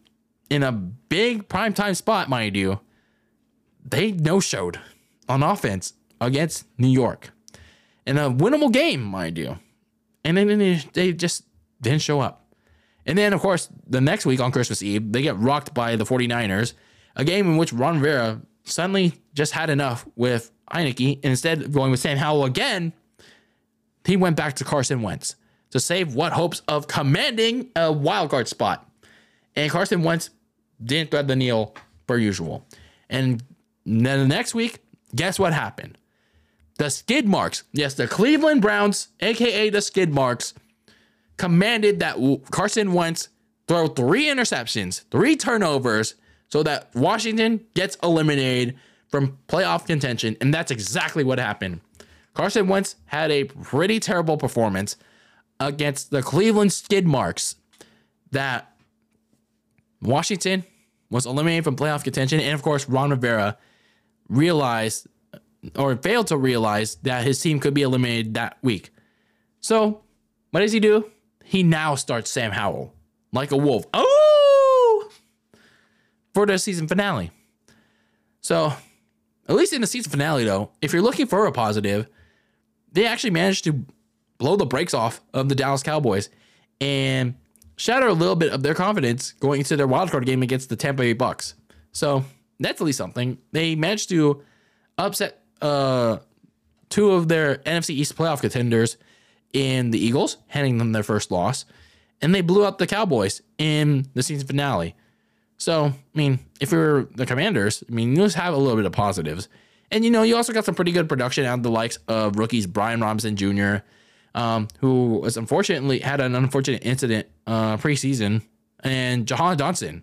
in a big primetime spot, mind you, they no showed on offense against New York in a winnable game, mind you. And then they just didn't show up. And then, of course, the next week on Christmas Eve, they get rocked by the 49ers, a game in which Ron Rivera suddenly just had enough with Heinicke. And instead of going with Sam Howell again, he went back to Carson Wentz to save what hopes of commanding a wild card spot. And Carson Wentz didn't thread the needle per usual. And then the next week, guess what happened? The skid marks, yes, the Cleveland Browns, aka the skid marks, commanded that Carson Wentz throw three interceptions, three turnovers, so that Washington gets eliminated from playoff contention. And that's exactly what happened. Carson Wentz had a pretty terrible performance against the Cleveland skid marks that Washington was eliminated from playoff contention. And of course, Ron Rivera realized or failed to realize that his team could be eliminated that week. So, what does he do? He now starts Sam Howell like a wolf. Oh! For the season finale. So, at least in the season finale, though, if you're looking for a positive, they actually managed to blow the brakes off of the Dallas Cowboys and shatter a little bit of their confidence going into their wildcard game against the Tampa Bay Bucks. So that's at least something. They managed to upset uh, two of their NFC East playoff contenders in the Eagles, handing them their first loss, and they blew out the Cowboys in the season finale. So, I mean, if you're the Commanders, I mean, you just have a little bit of positives. And you know, you also got some pretty good production out of the likes of rookies Brian Robinson Jr., um, who was unfortunately had an unfortunate incident uh, preseason, and Jahan Dotson,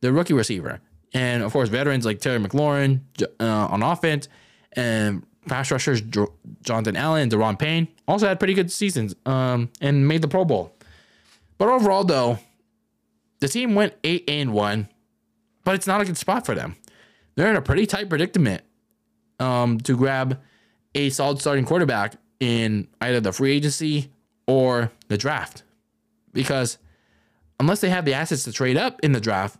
the rookie receiver, and of course veterans like Terry McLaurin uh, on offense, and pass rushers jo- Jonathan Allen and Da'Ron Payne also had pretty good seasons um, and made the Pro Bowl. But overall, though, the team went eight and one, but it's not a good spot for them. They're in a pretty tight predicament um, to grab a solid starting quarterback in either the free agency or the draft. Because unless they have the assets to trade up in the draft,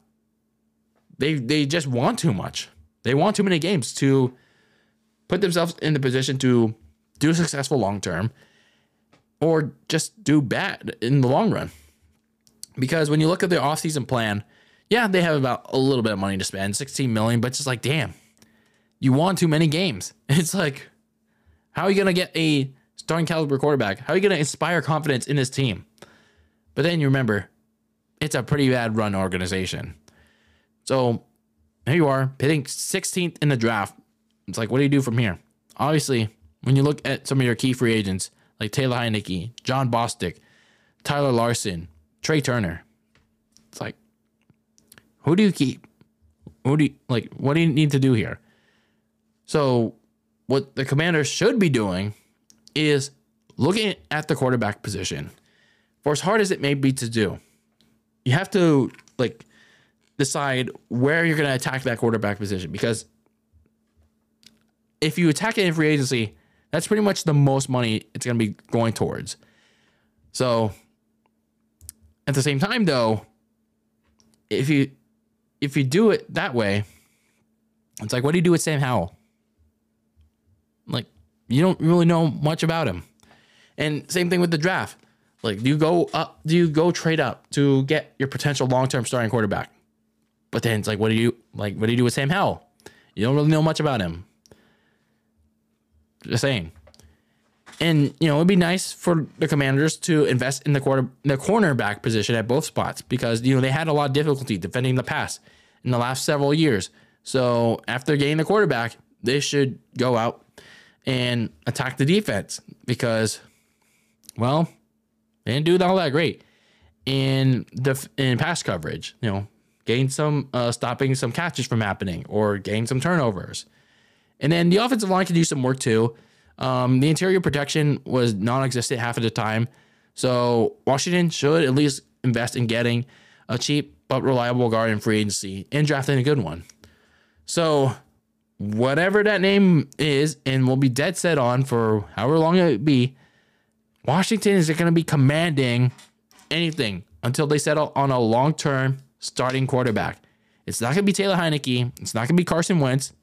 they they just want too much. They want too many games to put themselves in the position to do successful long term or just do bad in the long run. Because when you look at their offseason plan, yeah, they have about a little bit of money to spend, 16 million, but it's just like, damn, you won too many games. [LAUGHS] It's like, how are you gonna get a starting caliber quarterback? How are you gonna inspire confidence in this team? But then you remember, it's a pretty bad run organization. So here you are, hitting 16th in the draft. It's like, what do you do from here? Obviously, when you look at some of your key free agents, like Taylor Heinicke, Jon Bostic, Tyler Larsen, Trai Turner, it's like, who do you keep? Who do you, like, what do you need to do here? So, what the commander should be doing is looking at the quarterback position. For as hard as it may be to do, you have to like decide where you're going to attack that quarterback position because if you attack it in free agency, that's pretty much the most money it's going to be going towards. So at the same time though, if you if you do it that way, it's like what do you do with Sam Howell? Like you don't really know much about him. And same thing with the draft. Like, do you go up? Do you go trade up to get your potential long term starting quarterback? But then it's like, what do you like? What do you do with Sam Howell? You don't really know much about him. Just saying. And you know, it'd be nice for the Commanders to invest in the quarter, the cornerback position at both spots because you know they had a lot of difficulty defending the pass in the last several years. So after getting the quarterback, they should go out and attack the defense because, well, they didn't do all that great in the in pass coverage. You know, gain some uh, stopping some catches from happening or gain some turnovers, and then the offensive line can do some work too. Um, the interior protection was non-existent half of the time, so Washington should at least invest in getting a cheap but reliable guard in free agency and drafting a good one. So whatever that name is, and we'll be dead set on for however long it be, Washington is going to be commanding anything until they settle on a long term starting quarterback. It's not going to be Taylor Heinicke. It's not going to be Carson Wentz.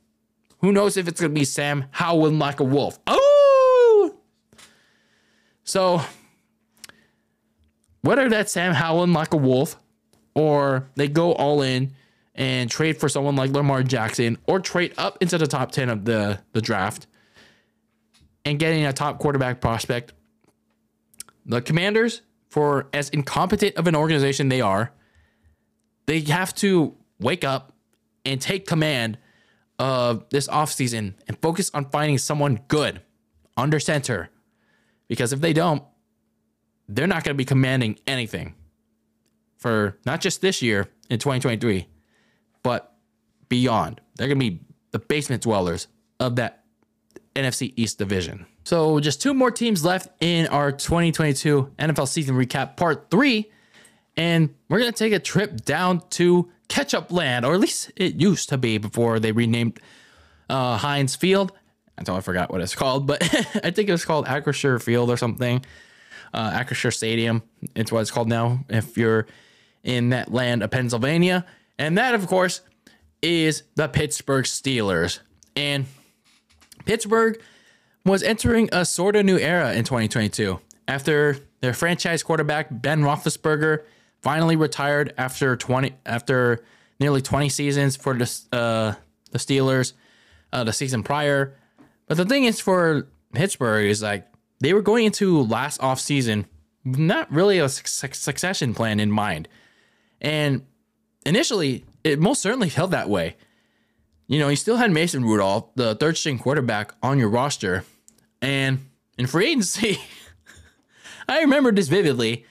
Who knows if it's going to be Sam Howell like a wolf? Oh! So, whether that's Sam Howell like a wolf or they go all in and trade for someone like Lamar Jackson or trade up into the top 10 of the, the draft and getting a top quarterback prospect the commanders, for as incompetent of an organization they are, they have to wake up and take command of this offseason and focus on finding someone good under center. Because if they don't, they're not going to be commanding anything for not just this year in 2023, but beyond. They're going to be the basement dwellers of that NFC East division. So just two more teams left in our 2022 NFL season recap part three. And we're going to take a trip down to Ketchup Land, or at least it used to be before they renamed uh, Heinz Field. Until I forgot what it's called, but [LAUGHS] I think it was called Acrisure Field or something. Uh, Acrisure Stadium. It's what it's called now. If you're in that land of Pennsylvania, and that, of course, is the Pittsburgh Steelers. And Pittsburgh was entering a sort of new era in 2022 after their franchise quarterback Ben Roethlisberger finally retired after 20 after nearly 20 seasons for the uh, the Steelers uh, the season prior. But the thing is for Pittsburgh is like they were going into last off season not really a su- succession plan in mind. And initially, it most certainly felt that way. You know, you still had Mason Rudolph, the third string quarterback, on your roster, and in free agency, [LAUGHS] I remember this vividly.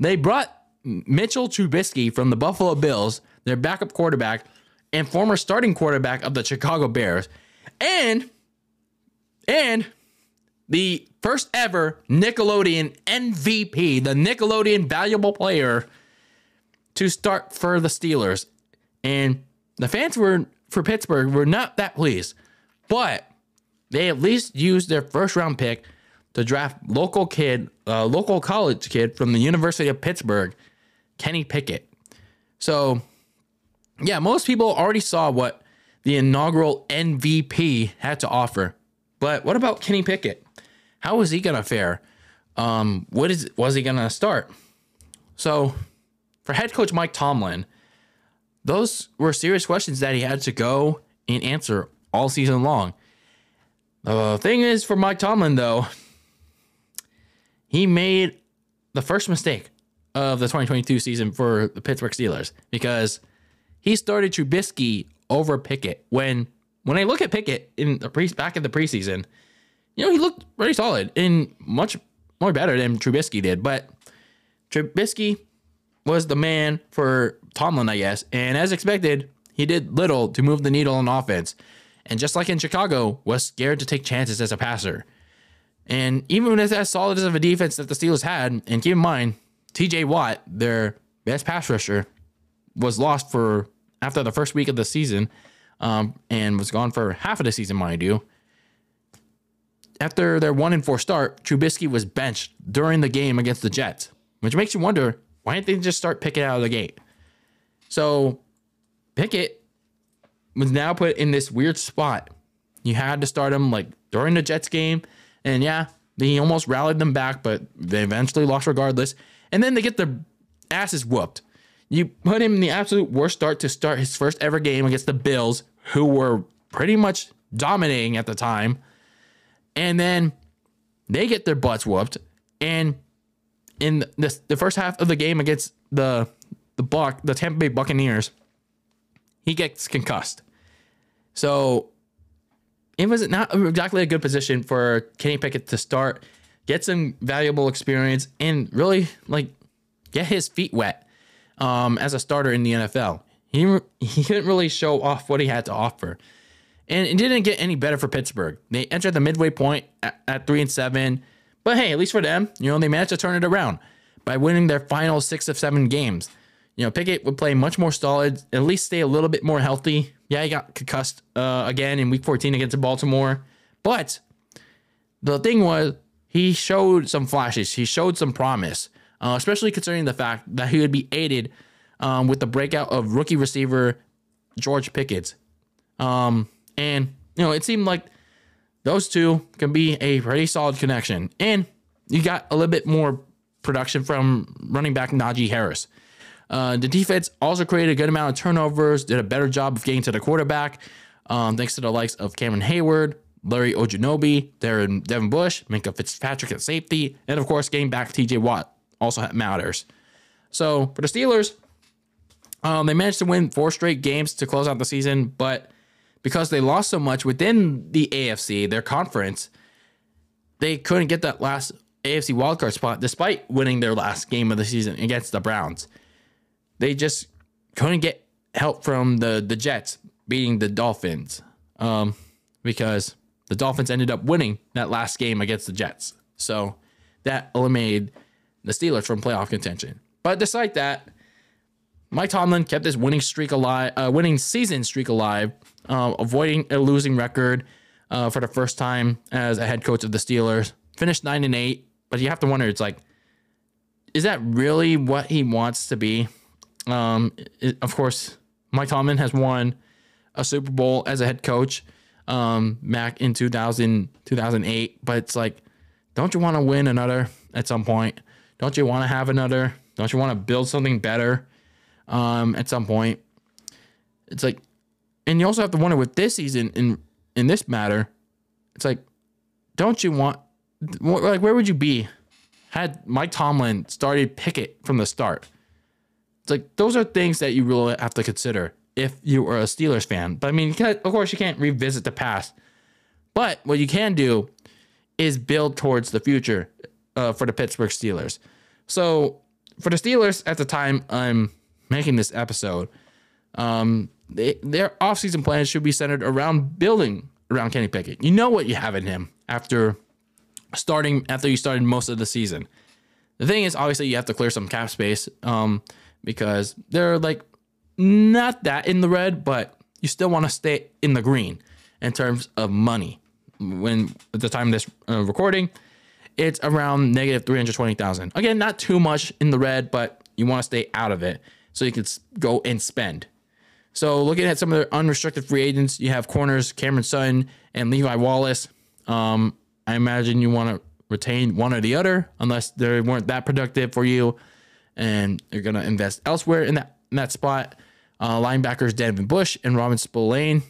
They brought Mitchell Trubisky from the Buffalo Bills, their backup quarterback, and former starting quarterback of the Chicago Bears, and and the first ever Nickelodeon MVP, the Nickelodeon valuable player to start for the Steelers. And the fans were for Pittsburgh were not that pleased. But they at least used their first round pick to draft local kid, uh, local college kid from the University of Pittsburgh, Kenny Pickett. So, yeah, most people already saw what the inaugural MVP had to offer. But what about Kenny Pickett? How is he gonna fare? Um, what is was he gonna start? So, for head coach Mike Tomlin, those were serious questions that he had to go and answer all season long. The thing is, for Mike Tomlin, though, he made the first mistake of the 2022 season for the Pittsburgh Steelers because he started Trubisky over Pickett. When when I look at Pickett in the pre back in the preseason, you know he looked very solid and much more better than Trubisky did. But Trubisky was the man for Tomlin, I guess, and as expected, he did little to move the needle on offense. And just like in Chicago, was scared to take chances as a passer. And even with as solid as of a defense that the Steelers had, and keep in mind, TJ Watt, their best pass rusher, was lost for after the first week of the season um, and was gone for half of the season, mind you. After their one and four start, Trubisky was benched during the game against the Jets, which makes you wonder why didn't they just start Pickett out of the gate? So Pickett was now put in this weird spot. You had to start him like during the Jets game, and yeah, he almost rallied them back, but they eventually lost regardless. And then they get their asses whooped. You put him in the absolute worst start to start his first ever game against the Bills, who were pretty much dominating at the time. And then they get their butts whooped. And in the, the first half of the game against the the Buck, the Tampa Bay Buccaneers, he gets concussed. So it was not exactly a good position for Kenny Pickett to start, get some valuable experience, and really like get his feet wet um, as a starter in the NFL. He he didn't really show off what he had to offer, and it didn't get any better for Pittsburgh. They entered the midway point at, at three and seven, but hey, at least for them, you know they managed to turn it around by winning their final six of seven games. You know, Pickett would play much more solid, at least stay a little bit more healthy. Yeah, he got concussed uh, again in Week 14 against Baltimore, but the thing was he showed some flashes. He showed some promise uh, especially considering the fact that he would be aided um, with the breakout of rookie receiver George Pickett. Um, and, you know, it seemed like those two can be a pretty solid connection. And you got a little bit more production from running back Najee Harris. Uh, the defense also created a good amount of turnovers, did a better job of getting to the quarterback, um, thanks to the likes of Cameron Heyward, Larry Ogunjobi, Darren Devin Bush, Minkah Fitzpatrick at safety, and of course, getting back TJ Watt also matters. So for the Steelers, um, they managed to win four straight games to close out the season, but because they lost so much within the AFC, their conference, they couldn't get that last AFC wildcard spot despite winning their last game of the season against the Browns. They just couldn't get help from the, the Jets beating the Dolphins um, because the Dolphins ended up winning that last game against the Jets. So that eliminated the Steelers from playoff contention. But despite that, Mike Tomlin kept his winning streak alive, uh, winning season streak alive, uh, avoiding a losing record uh, for the first time as a head coach of the Steelers. Finished nine and eight, but you have to wonder, it's like, is that really what he wants to be? Um, it, of course, Mike Tomlin has won a Super Bowl as a head coach um, back in 2000, 2008, but it's like, don't you want to win another at some point? Don't you want to have another? Don't you want to build something better um, at some point? It's like, and you also have to wonder with this season in in this matter, it's like, don't you want like where would you be had Mike Tomlin started Pickett from the start? It's like those are things that you really have to consider if you are a Steelers fan. But I mean, of course, you can't revisit the past. But what you can do is build towards the future uh, for the Pittsburgh Steelers. So for the Steelers at the time I'm making this episode, um, they, their offseason plans should be centered around building around Kenny Pickett. You know what you have in him after starting after you started most of the season. The thing is, obviously, you have to clear some cap space um, because they're like not that in the red, but you still want to stay in the green in terms of money. when at the time of this uh, recording, it's around negative 320,000. Again, not too much in the red, but you want to stay out of it so you can go and spend. So looking at some of the unrestricted free agents, you have corners Cameron Sutton and Levi Wallace. Um, I imagine you want to retain one or the other unless they weren't that productive for you, and you're gonna invest elsewhere in that in that spot. Uh, linebackers Devin Bush and Robin Spillane.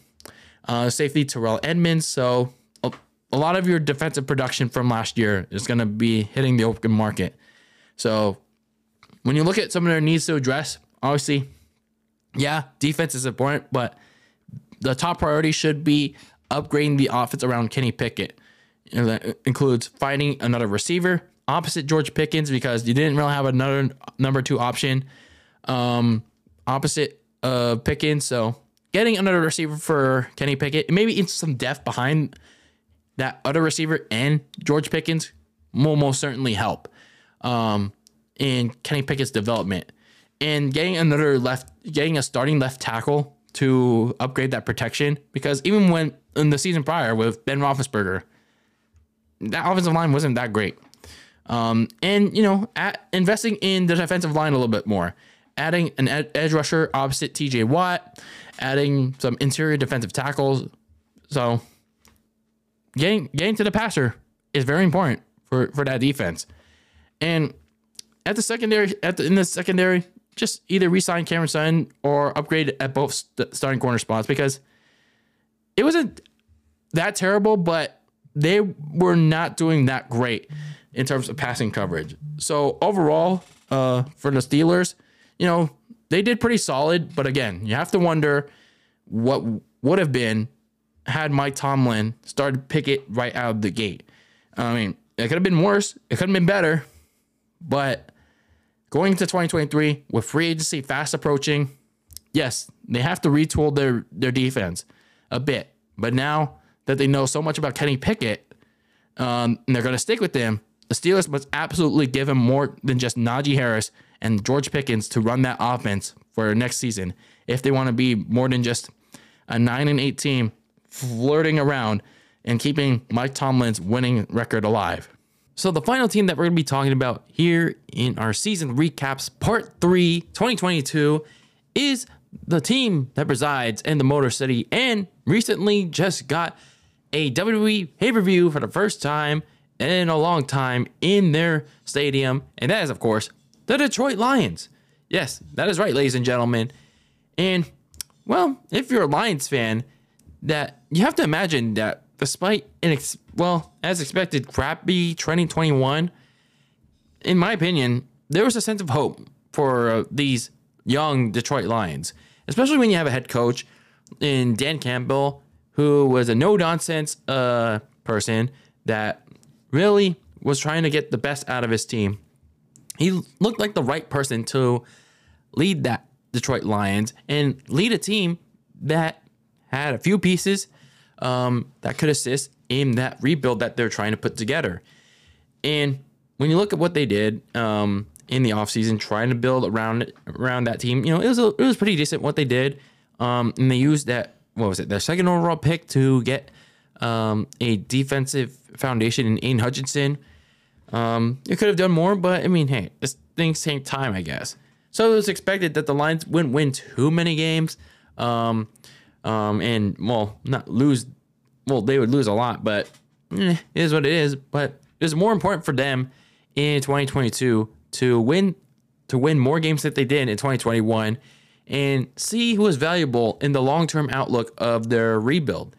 Uh, safety Terrell Edmunds. So a, a lot of your defensive production from last year is going to be hitting the open market. So when you look at some of their needs to address, obviously, yeah, defense is important, but the top priority should be upgrading the offense around Kenny Pickett. That includes finding another receiver opposite George Pickens because you didn't really have another number two option um, opposite uh, Pickens. So getting another receiver for Kenny Pickett, maybe it's some depth behind that other receiver and George Pickens will most certainly help um, in Kenny Pickett's development. And getting another left, getting a starting left tackle to upgrade that protection because even when in the season prior with Ben Roethlisberger, that offensive line wasn't that great. Um, and you know, at, investing in the defensive line a little bit more, adding an ed- edge rusher opposite T.J. Watt, adding some interior defensive tackles. So getting getting to the passer is very important for for that defense. And at the secondary, at the in the secondary, just either resign Cameron Sutton or upgrade at both st- starting corner spots because it wasn't that terrible, but they were not doing that great in terms of passing coverage. So overall, uh, for the Steelers, you know, they did pretty solid, but again, you have to wonder what would have been had Mike Tomlin started Pickett right out of the gate. I mean, it could have been worse. It could have been better, but going into 2023 with free agency fast approaching, yes, they have to retool their their defense a bit. But now that they know so much about Kenny Pickett, um, and they're going to stick with him, the Steelers must absolutely give him more than just Najee Harris and George Pickens to run that offense for next season if they want to be more than just a 9 and 8 team flirting around and keeping Mike Tomlin's winning record alive. So, the final team that we're going to be talking about here in our season recaps part 3 2022 is the team that resides in the Motor City and recently just got a WWE pay per view for the first time in a long time in their stadium. And that is, of course, the Detroit Lions. Yes, that is right, ladies and gentlemen. And well, if you're a Lions fan, that you have to imagine that despite an ex- well, as expected, crappy 2021, in my opinion, there was a sense of hope for uh, these young Detroit Lions, especially when you have a head coach in Dan Campbell who was a no nonsense uh, person that really was trying to get the best out of his team. He looked like the right person to lead that Detroit Lions and lead a team that had a few pieces um, that could assist in that rebuild that they're trying to put together. And when you look at what they did um, in the offseason, trying to build around around that team, you know, it was a, it was pretty decent what they did. Um, and they used that what was it, their second overall pick to get um, a defensive foundation in Aidan Hutchinson um, it could have done more, but I mean, hey, this things take time, I guess. So it was expected that the Lions wouldn't win too many games, um, um, and well, not lose. Well, they would lose a lot, but eh, it is what it is. But it's more important for them in 2022 to win to win more games that they did in 2021 and see who is valuable in the long term outlook of their rebuild.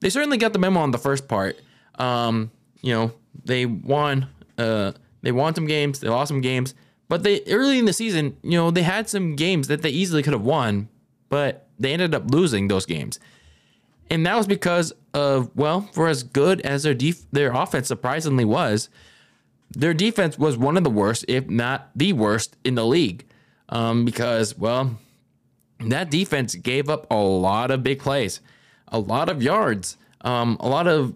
They certainly got the memo on the first part. Um, you know, they won uh, they won some games, they lost some games, but they early in the season, you know, they had some games that they easily could have won, but they ended up losing those games. And that was because of well, for as good as their def- their offense surprisingly was, their defense was one of the worst, if not the worst, in the league. Um, because well, that defense gave up a lot of big plays, a lot of yards, um, a lot of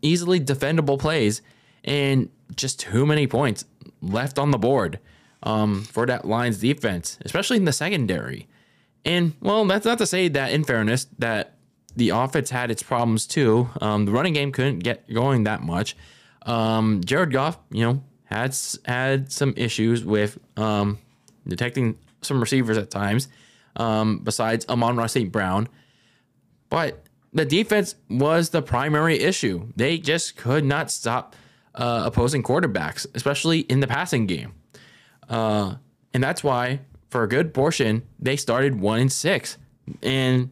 easily defendable plays, and just too many points left on the board um, for that Lions defense, especially in the secondary. And well, that's not to say that, in fairness, that the offense had its problems too. Um, the running game couldn't get going that much. Um, Jared Goff, you know, had had some issues with um, detecting some receivers at times. Um, besides Amon-Ra St. Brown, but the defense was the primary issue. They just could not stop uh, opposing quarterbacks, especially in the passing game. Uh, and that's why, for a good portion, they started one and six. And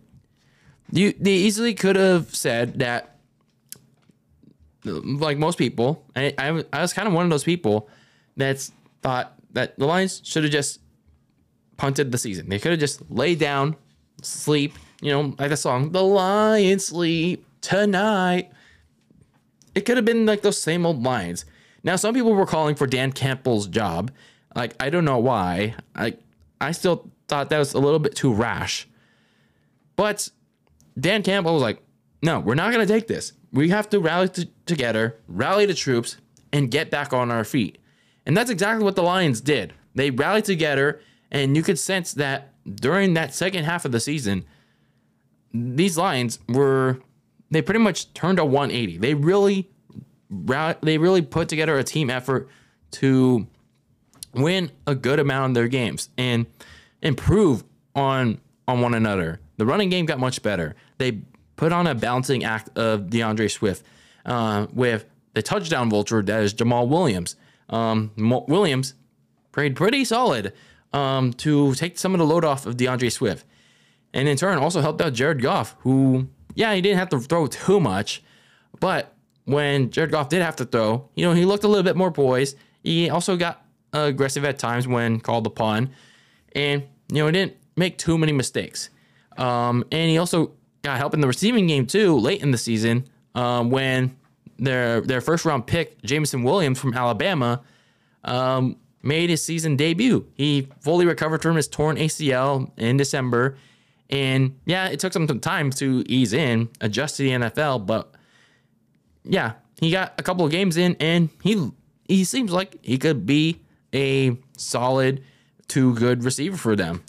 you, they easily could have said that, like most people, I, I, I was kind of one of those people that's thought that the Lions should have just punted the season. They could have just laid down, sleep, you know, like the song, The Lions Sleep Tonight. It could have been like those same old lines. Now, some people were calling for Dan Campbell's job. Like, I don't know why. I I still thought that was a little bit too rash. But Dan Campbell was like, no, we're not going to take this. We have to rally t- together, rally the troops, and get back on our feet. And that's exactly what the Lions did. They rallied together, and you could sense that during that second half of the season, these Lions were they pretty much turned a 180. They really they really put together a team effort to win a good amount of their games and improve on on one another. The running game got much better. They put on a balancing act of D'Andre Swift uh, with the touchdown vulture that is Jamaal Williams. Um, Williams played pretty solid um, to take some of the load off of D'Andre Swift, and in turn also helped out Jared Goff, who yeah he didn't have to throw too much, but when Jared Goff did have to throw, you know he looked a little bit more poised. He also got aggressive at times when called upon, and you know he didn't make too many mistakes. Um, and he also got help in the receiving game too late in the season um, when their their first round pick Jameson Williams from Alabama um, made his season debut. He fully recovered from his torn ACL in December, and yeah, it took some time to ease in, adjust to the NFL, but yeah, he got a couple of games in, and he he seems like he could be a solid to good receiver for them.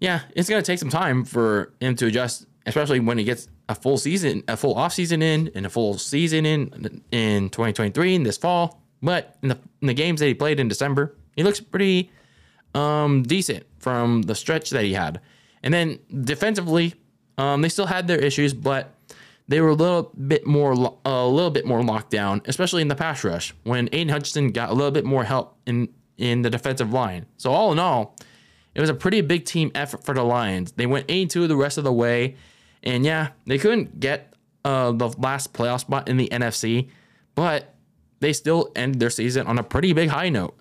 Yeah, it's gonna take some time for him to adjust, especially when he gets a full season, a full off season in, and a full season in in 2023 in this fall. But in the in the games that he played in December, he looks pretty um, decent from the stretch that he had. And then defensively, um, they still had their issues, but they were a little bit more a little bit more locked down, especially in the pass rush when Aidan Hutchinson got a little bit more help in in the defensive line. So all in all, it was a pretty big team effort for the Lions. They went 82 the rest of the way, and yeah, they couldn't get uh, the last playoff spot in the NFC, but they still ended their season on a pretty big high note.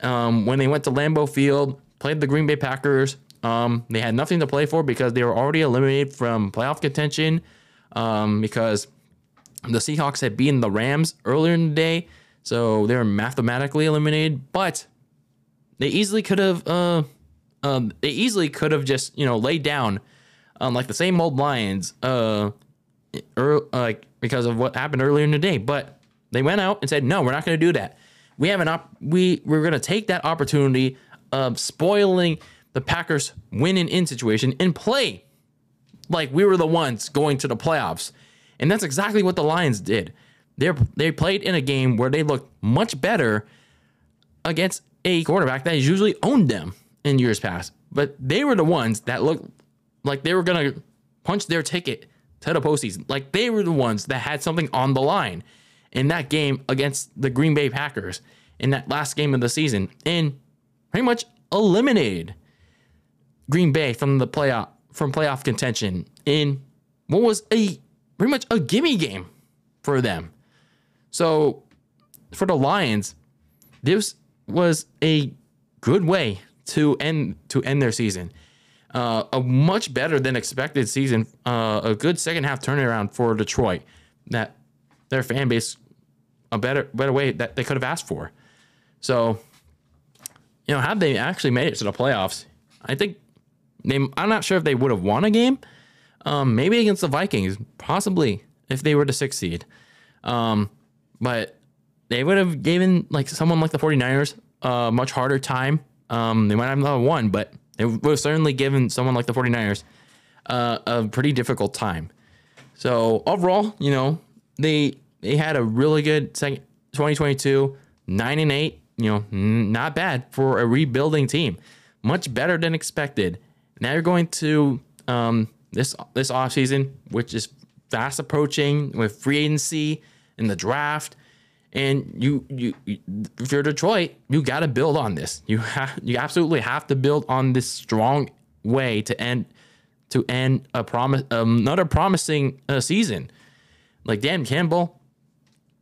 Um, when they went to Lambeau Field, played the Green Bay Packers. Um, they had nothing to play for because they were already eliminated from playoff contention um, because the Seahawks had beaten the Rams earlier in the day, so they were mathematically eliminated. But they easily could have, uh, um, they easily could have just you know laid down, um, like the same old Lions, uh, er, like because of what happened earlier in the day. But they went out and said, no, we're not going to do that. We have an op- we we're going to take that opportunity of spoiling the Packers win and in situation and play like we were the ones going to the playoffs. And that's exactly what the Lions did. They they played in a game where they looked much better against a quarterback that has usually owned them in years past. But they were the ones that looked like they were gonna punch their ticket to the postseason. Like they were the ones that had something on the line in that game against the Green Bay Packers in that last game of the season and pretty much eliminated Green Bay from the playoff from playoff contention in what was a pretty much a gimme game for them. So for the Lions, this was a good way to end to end their season. Uh, a much better than expected season. Uh, a good second half turnaround for Detroit. That their fan base a better better way that they could have asked for. So, you know, had they actually made it to the playoffs, I think they, I'm not sure if they would have won a game. Um, maybe against the Vikings, possibly if they were to succeed. Um, but they would have given like someone like the 49ers a much harder time. Um, they might have not won, but they would have certainly given someone like the 49ers uh, a pretty difficult time. So overall, you know, they they had a really good second 2022, nine and eight. You know, n- not bad for a rebuilding team. Much better than expected. Now you're going to um, this this offseason, which is fast approaching with free agency and the draft. And you, you, you if you're Detroit, you got to build on this. You have, you absolutely have to build on this strong way to end, to end a promise, another promising uh, season. Like Dan Campbell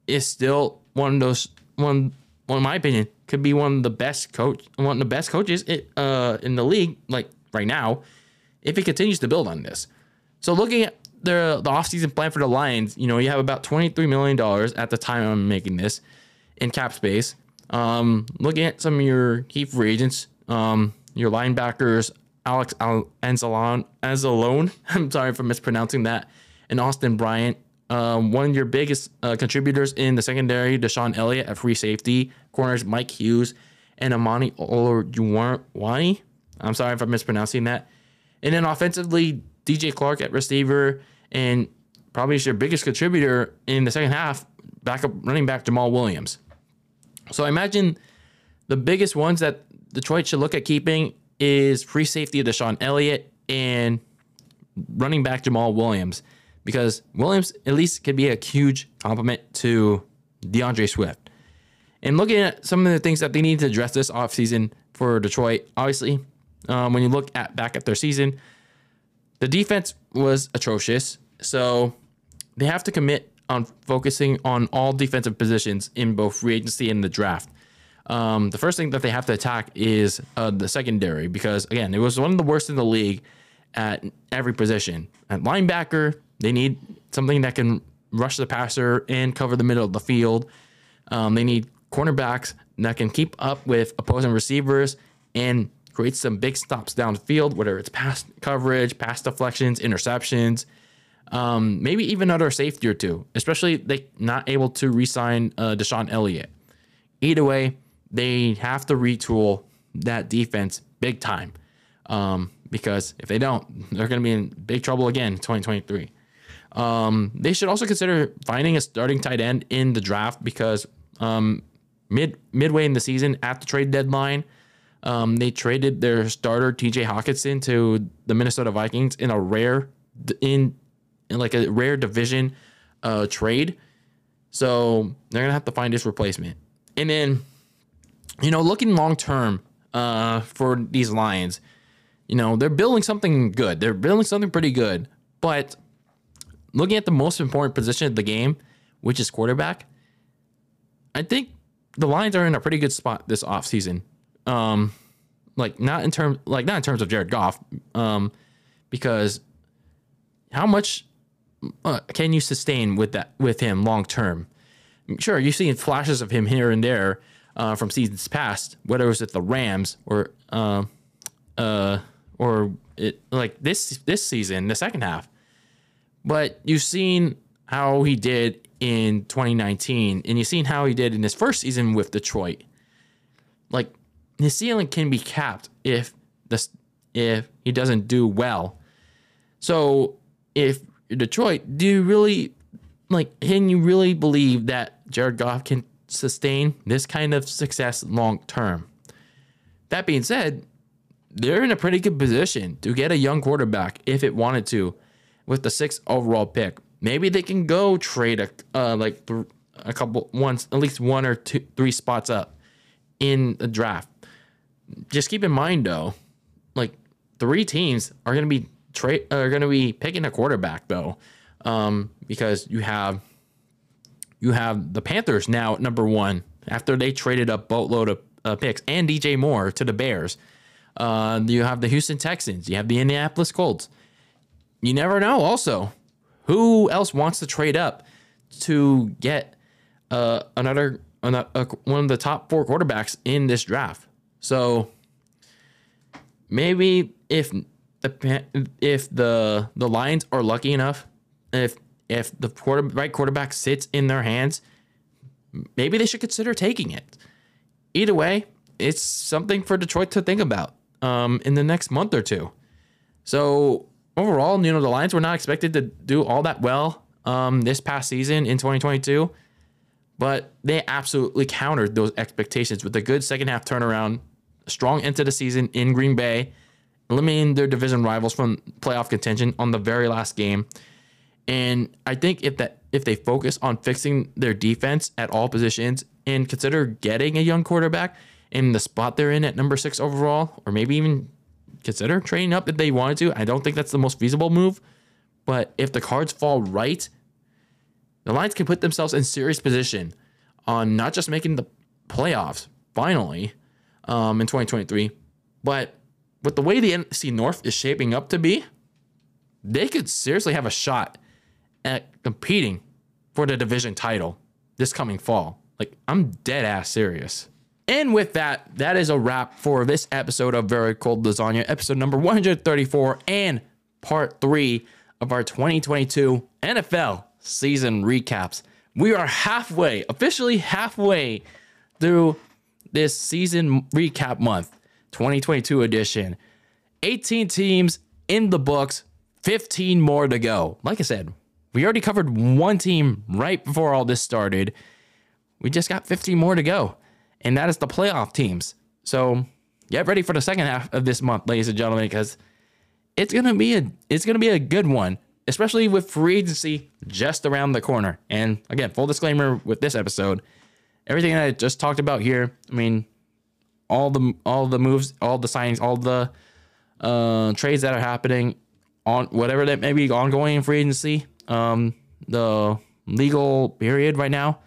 is still one of those one, one in my opinion, could be one of the best coach, one of the best coaches uh, in the league, like right now, if he continues to build on this. So looking at the the offseason plan for the Lions, you know, you have about $23 million at the time I'm making this in cap space. Um, looking at some of your key free agents, um, your linebackers, Alex Al- Anzalone, Anzalone, [LAUGHS] I'm sorry for mispronouncing that, and Austin Bryant. Um, one of your biggest uh, contributors in the secondary, DeShon Elliott at free safety, corners Mike Hughes and Amani Olajuwani. I'm sorry if I'm mispronouncing that. And then offensively, DJ Chark at receiver, and probably is your biggest contributor in the second half, backup running back Jamaal Williams. So I imagine the biggest ones that Detroit should look at keeping is free safety of DeShon Elliott and running back Jamaal Williams because Williams at least could be a huge compliment to D'Andre Swift. And looking at some of the things that they need to address this offseason for Detroit, obviously, um, when you look at back at their season, the defense was atrocious. So they have to commit on focusing on all defensive positions in both free agency and the draft. Um, the first thing that they have to attack is uh, the secondary because again, it was one of the worst in the league at every position. At linebacker, they need something that can rush the passer and cover the middle of the field. Um, they need cornerbacks that can keep up with opposing receivers and create some big stops downfield, whether it's pass coverage, pass deflections, interceptions, um, maybe even another safety or two, especially they not able to re-sign uh, DeShon Elliott. Either way, they have to retool that defense big time um, because if they don't, they're going to be in big trouble again in 2023. Um, they should also consider finding a starting tight end in the draft because um, mid midway in the season at the trade deadline, um, they traded their starter T.J. Hockenson to the Minnesota Vikings in a rare in, in like a rare division uh, trade. So they're gonna have to find his replacement. And then, you know, looking long term uh, for these Lions, you know, they're building something good. They're building something pretty good. But looking at the most important position of the game, which is quarterback, I think the Lions are in a pretty good spot this offseason. Um, like not in terms like not in terms of Jared Goff, um, because how much uh, can you sustain with that with him long term? Sure, you've seen flashes of him here and there uh, from seasons past, whether it was at the Rams or uh, uh, or it like this this season, the second half. But you've seen how he did in 2019, and you've seen how he did in his first season with Detroit. His ceiling can be capped if this if he doesn't do well. So if Detroit, do you really like can you really believe that Jared Goff can sustain this kind of success long term? That being said, they're in a pretty good position to get a young quarterback if it wanted to with the sixth overall pick. Maybe they can go trade a uh, like a couple once at least one or two three spots up in the draft. Just keep in mind though, like three teams are going to be trade are going to be picking a quarterback though, um, because you have you have the Panthers now at number one after they traded a boatload of uh, picks and DJ Moore to the Bears. Uh, you have the Houston Texans. You have the Indianapolis Colts. You never know. Also, who else wants to trade up to get uh, another, another one of the top four quarterbacks in this draft? So maybe if the if the the Lions are lucky enough, if if the quarter, right quarterback sits in their hands, maybe they should consider taking it. Either way, it's something for Detroit to think about um, in the next month or two. So overall, you know, the Lions were not expected to do all that well um, this past season in 2022, but they absolutely countered those expectations with a good second half turnaround, strong into the season in Green Bay, eliminating their division rivals from playoff contention on the very last game. And I think if that if they focus on fixing their defense at all positions and consider getting a young quarterback in the spot they're in at number six overall, or maybe even consider trading up if they wanted to. I don't think that's the most feasible move. But if the cards fall right, the Lions can put themselves in serious position on not just making the playoffs finally um, in 2023, but with the way the NFC North is shaping up to be, they could seriously have a shot at competing for the division title this coming fall. Like, I'm dead ass serious. And with that, that is a wrap for this episode of Very Cold Lasagna, episode number 134 and part three of our 2022 NFL season recaps. We are halfway, officially halfway through this season recap month, 2022 edition. 18 teams in the books, 15 more to go. Like I said, we already covered one team right before all this started. We just got 15 more to go and that is the playoff teams. So get ready for the second half of this month, ladies and gentlemen, because it's gonna be a it's gonna be a good one, especially with free agency just around the corner. And again, full disclaimer with this episode, everything I just talked about here. I mean, all the all the moves, all the signings, all the uh, trades that are happening on whatever that may be ongoing in free agency, um, the legal period right now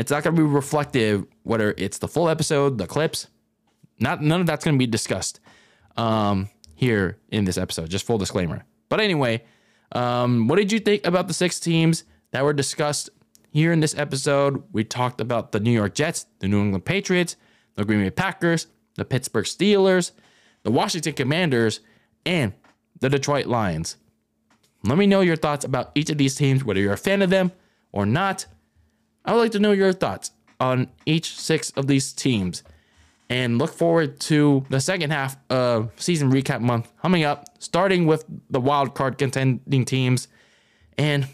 it's not going to be reflective, whether it's the full episode, the clips. Not none of that's going to be discussed um, here in this episode. Just full disclaimer. But anyway, um, what did you think about the six teams that were discussed here in this episode? We talked about the New York Jets, the New England Patriots, the Green Bay Packers, the Pittsburgh Steelers, the Washington Commanders, and the Detroit Lions. Let me know your thoughts about each of these teams, whether you're a fan of them or not. I would like to know your thoughts on each six of these teams and look forward to the second half of season recap month coming up, starting with the wild card contending teams and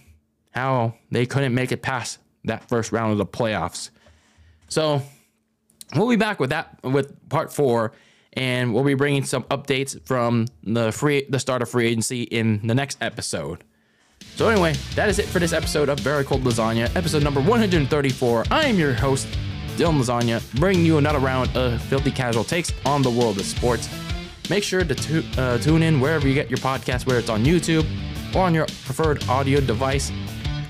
how they couldn't make it past that first round of the playoffs. So we'll be back with that with part four, and we'll be bringing some updates from the free the start of free agency in the next episode. So anyway, that is it for this episode of Very Cold Lasagna, episode number 134. I am your host, Dylan Lasagna, bringing you another round of filthy casual takes on the world of sports. Make sure to uh, tune in wherever you get your podcast, whether it's on YouTube or on your preferred audio device,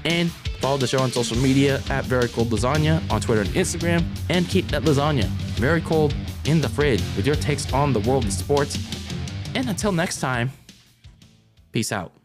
and follow the show on social media at Very Cold Lasagna on Twitter and Instagram, and keep that lasagna very cold in the fridge with your takes on the world of sports. And until next time, peace out.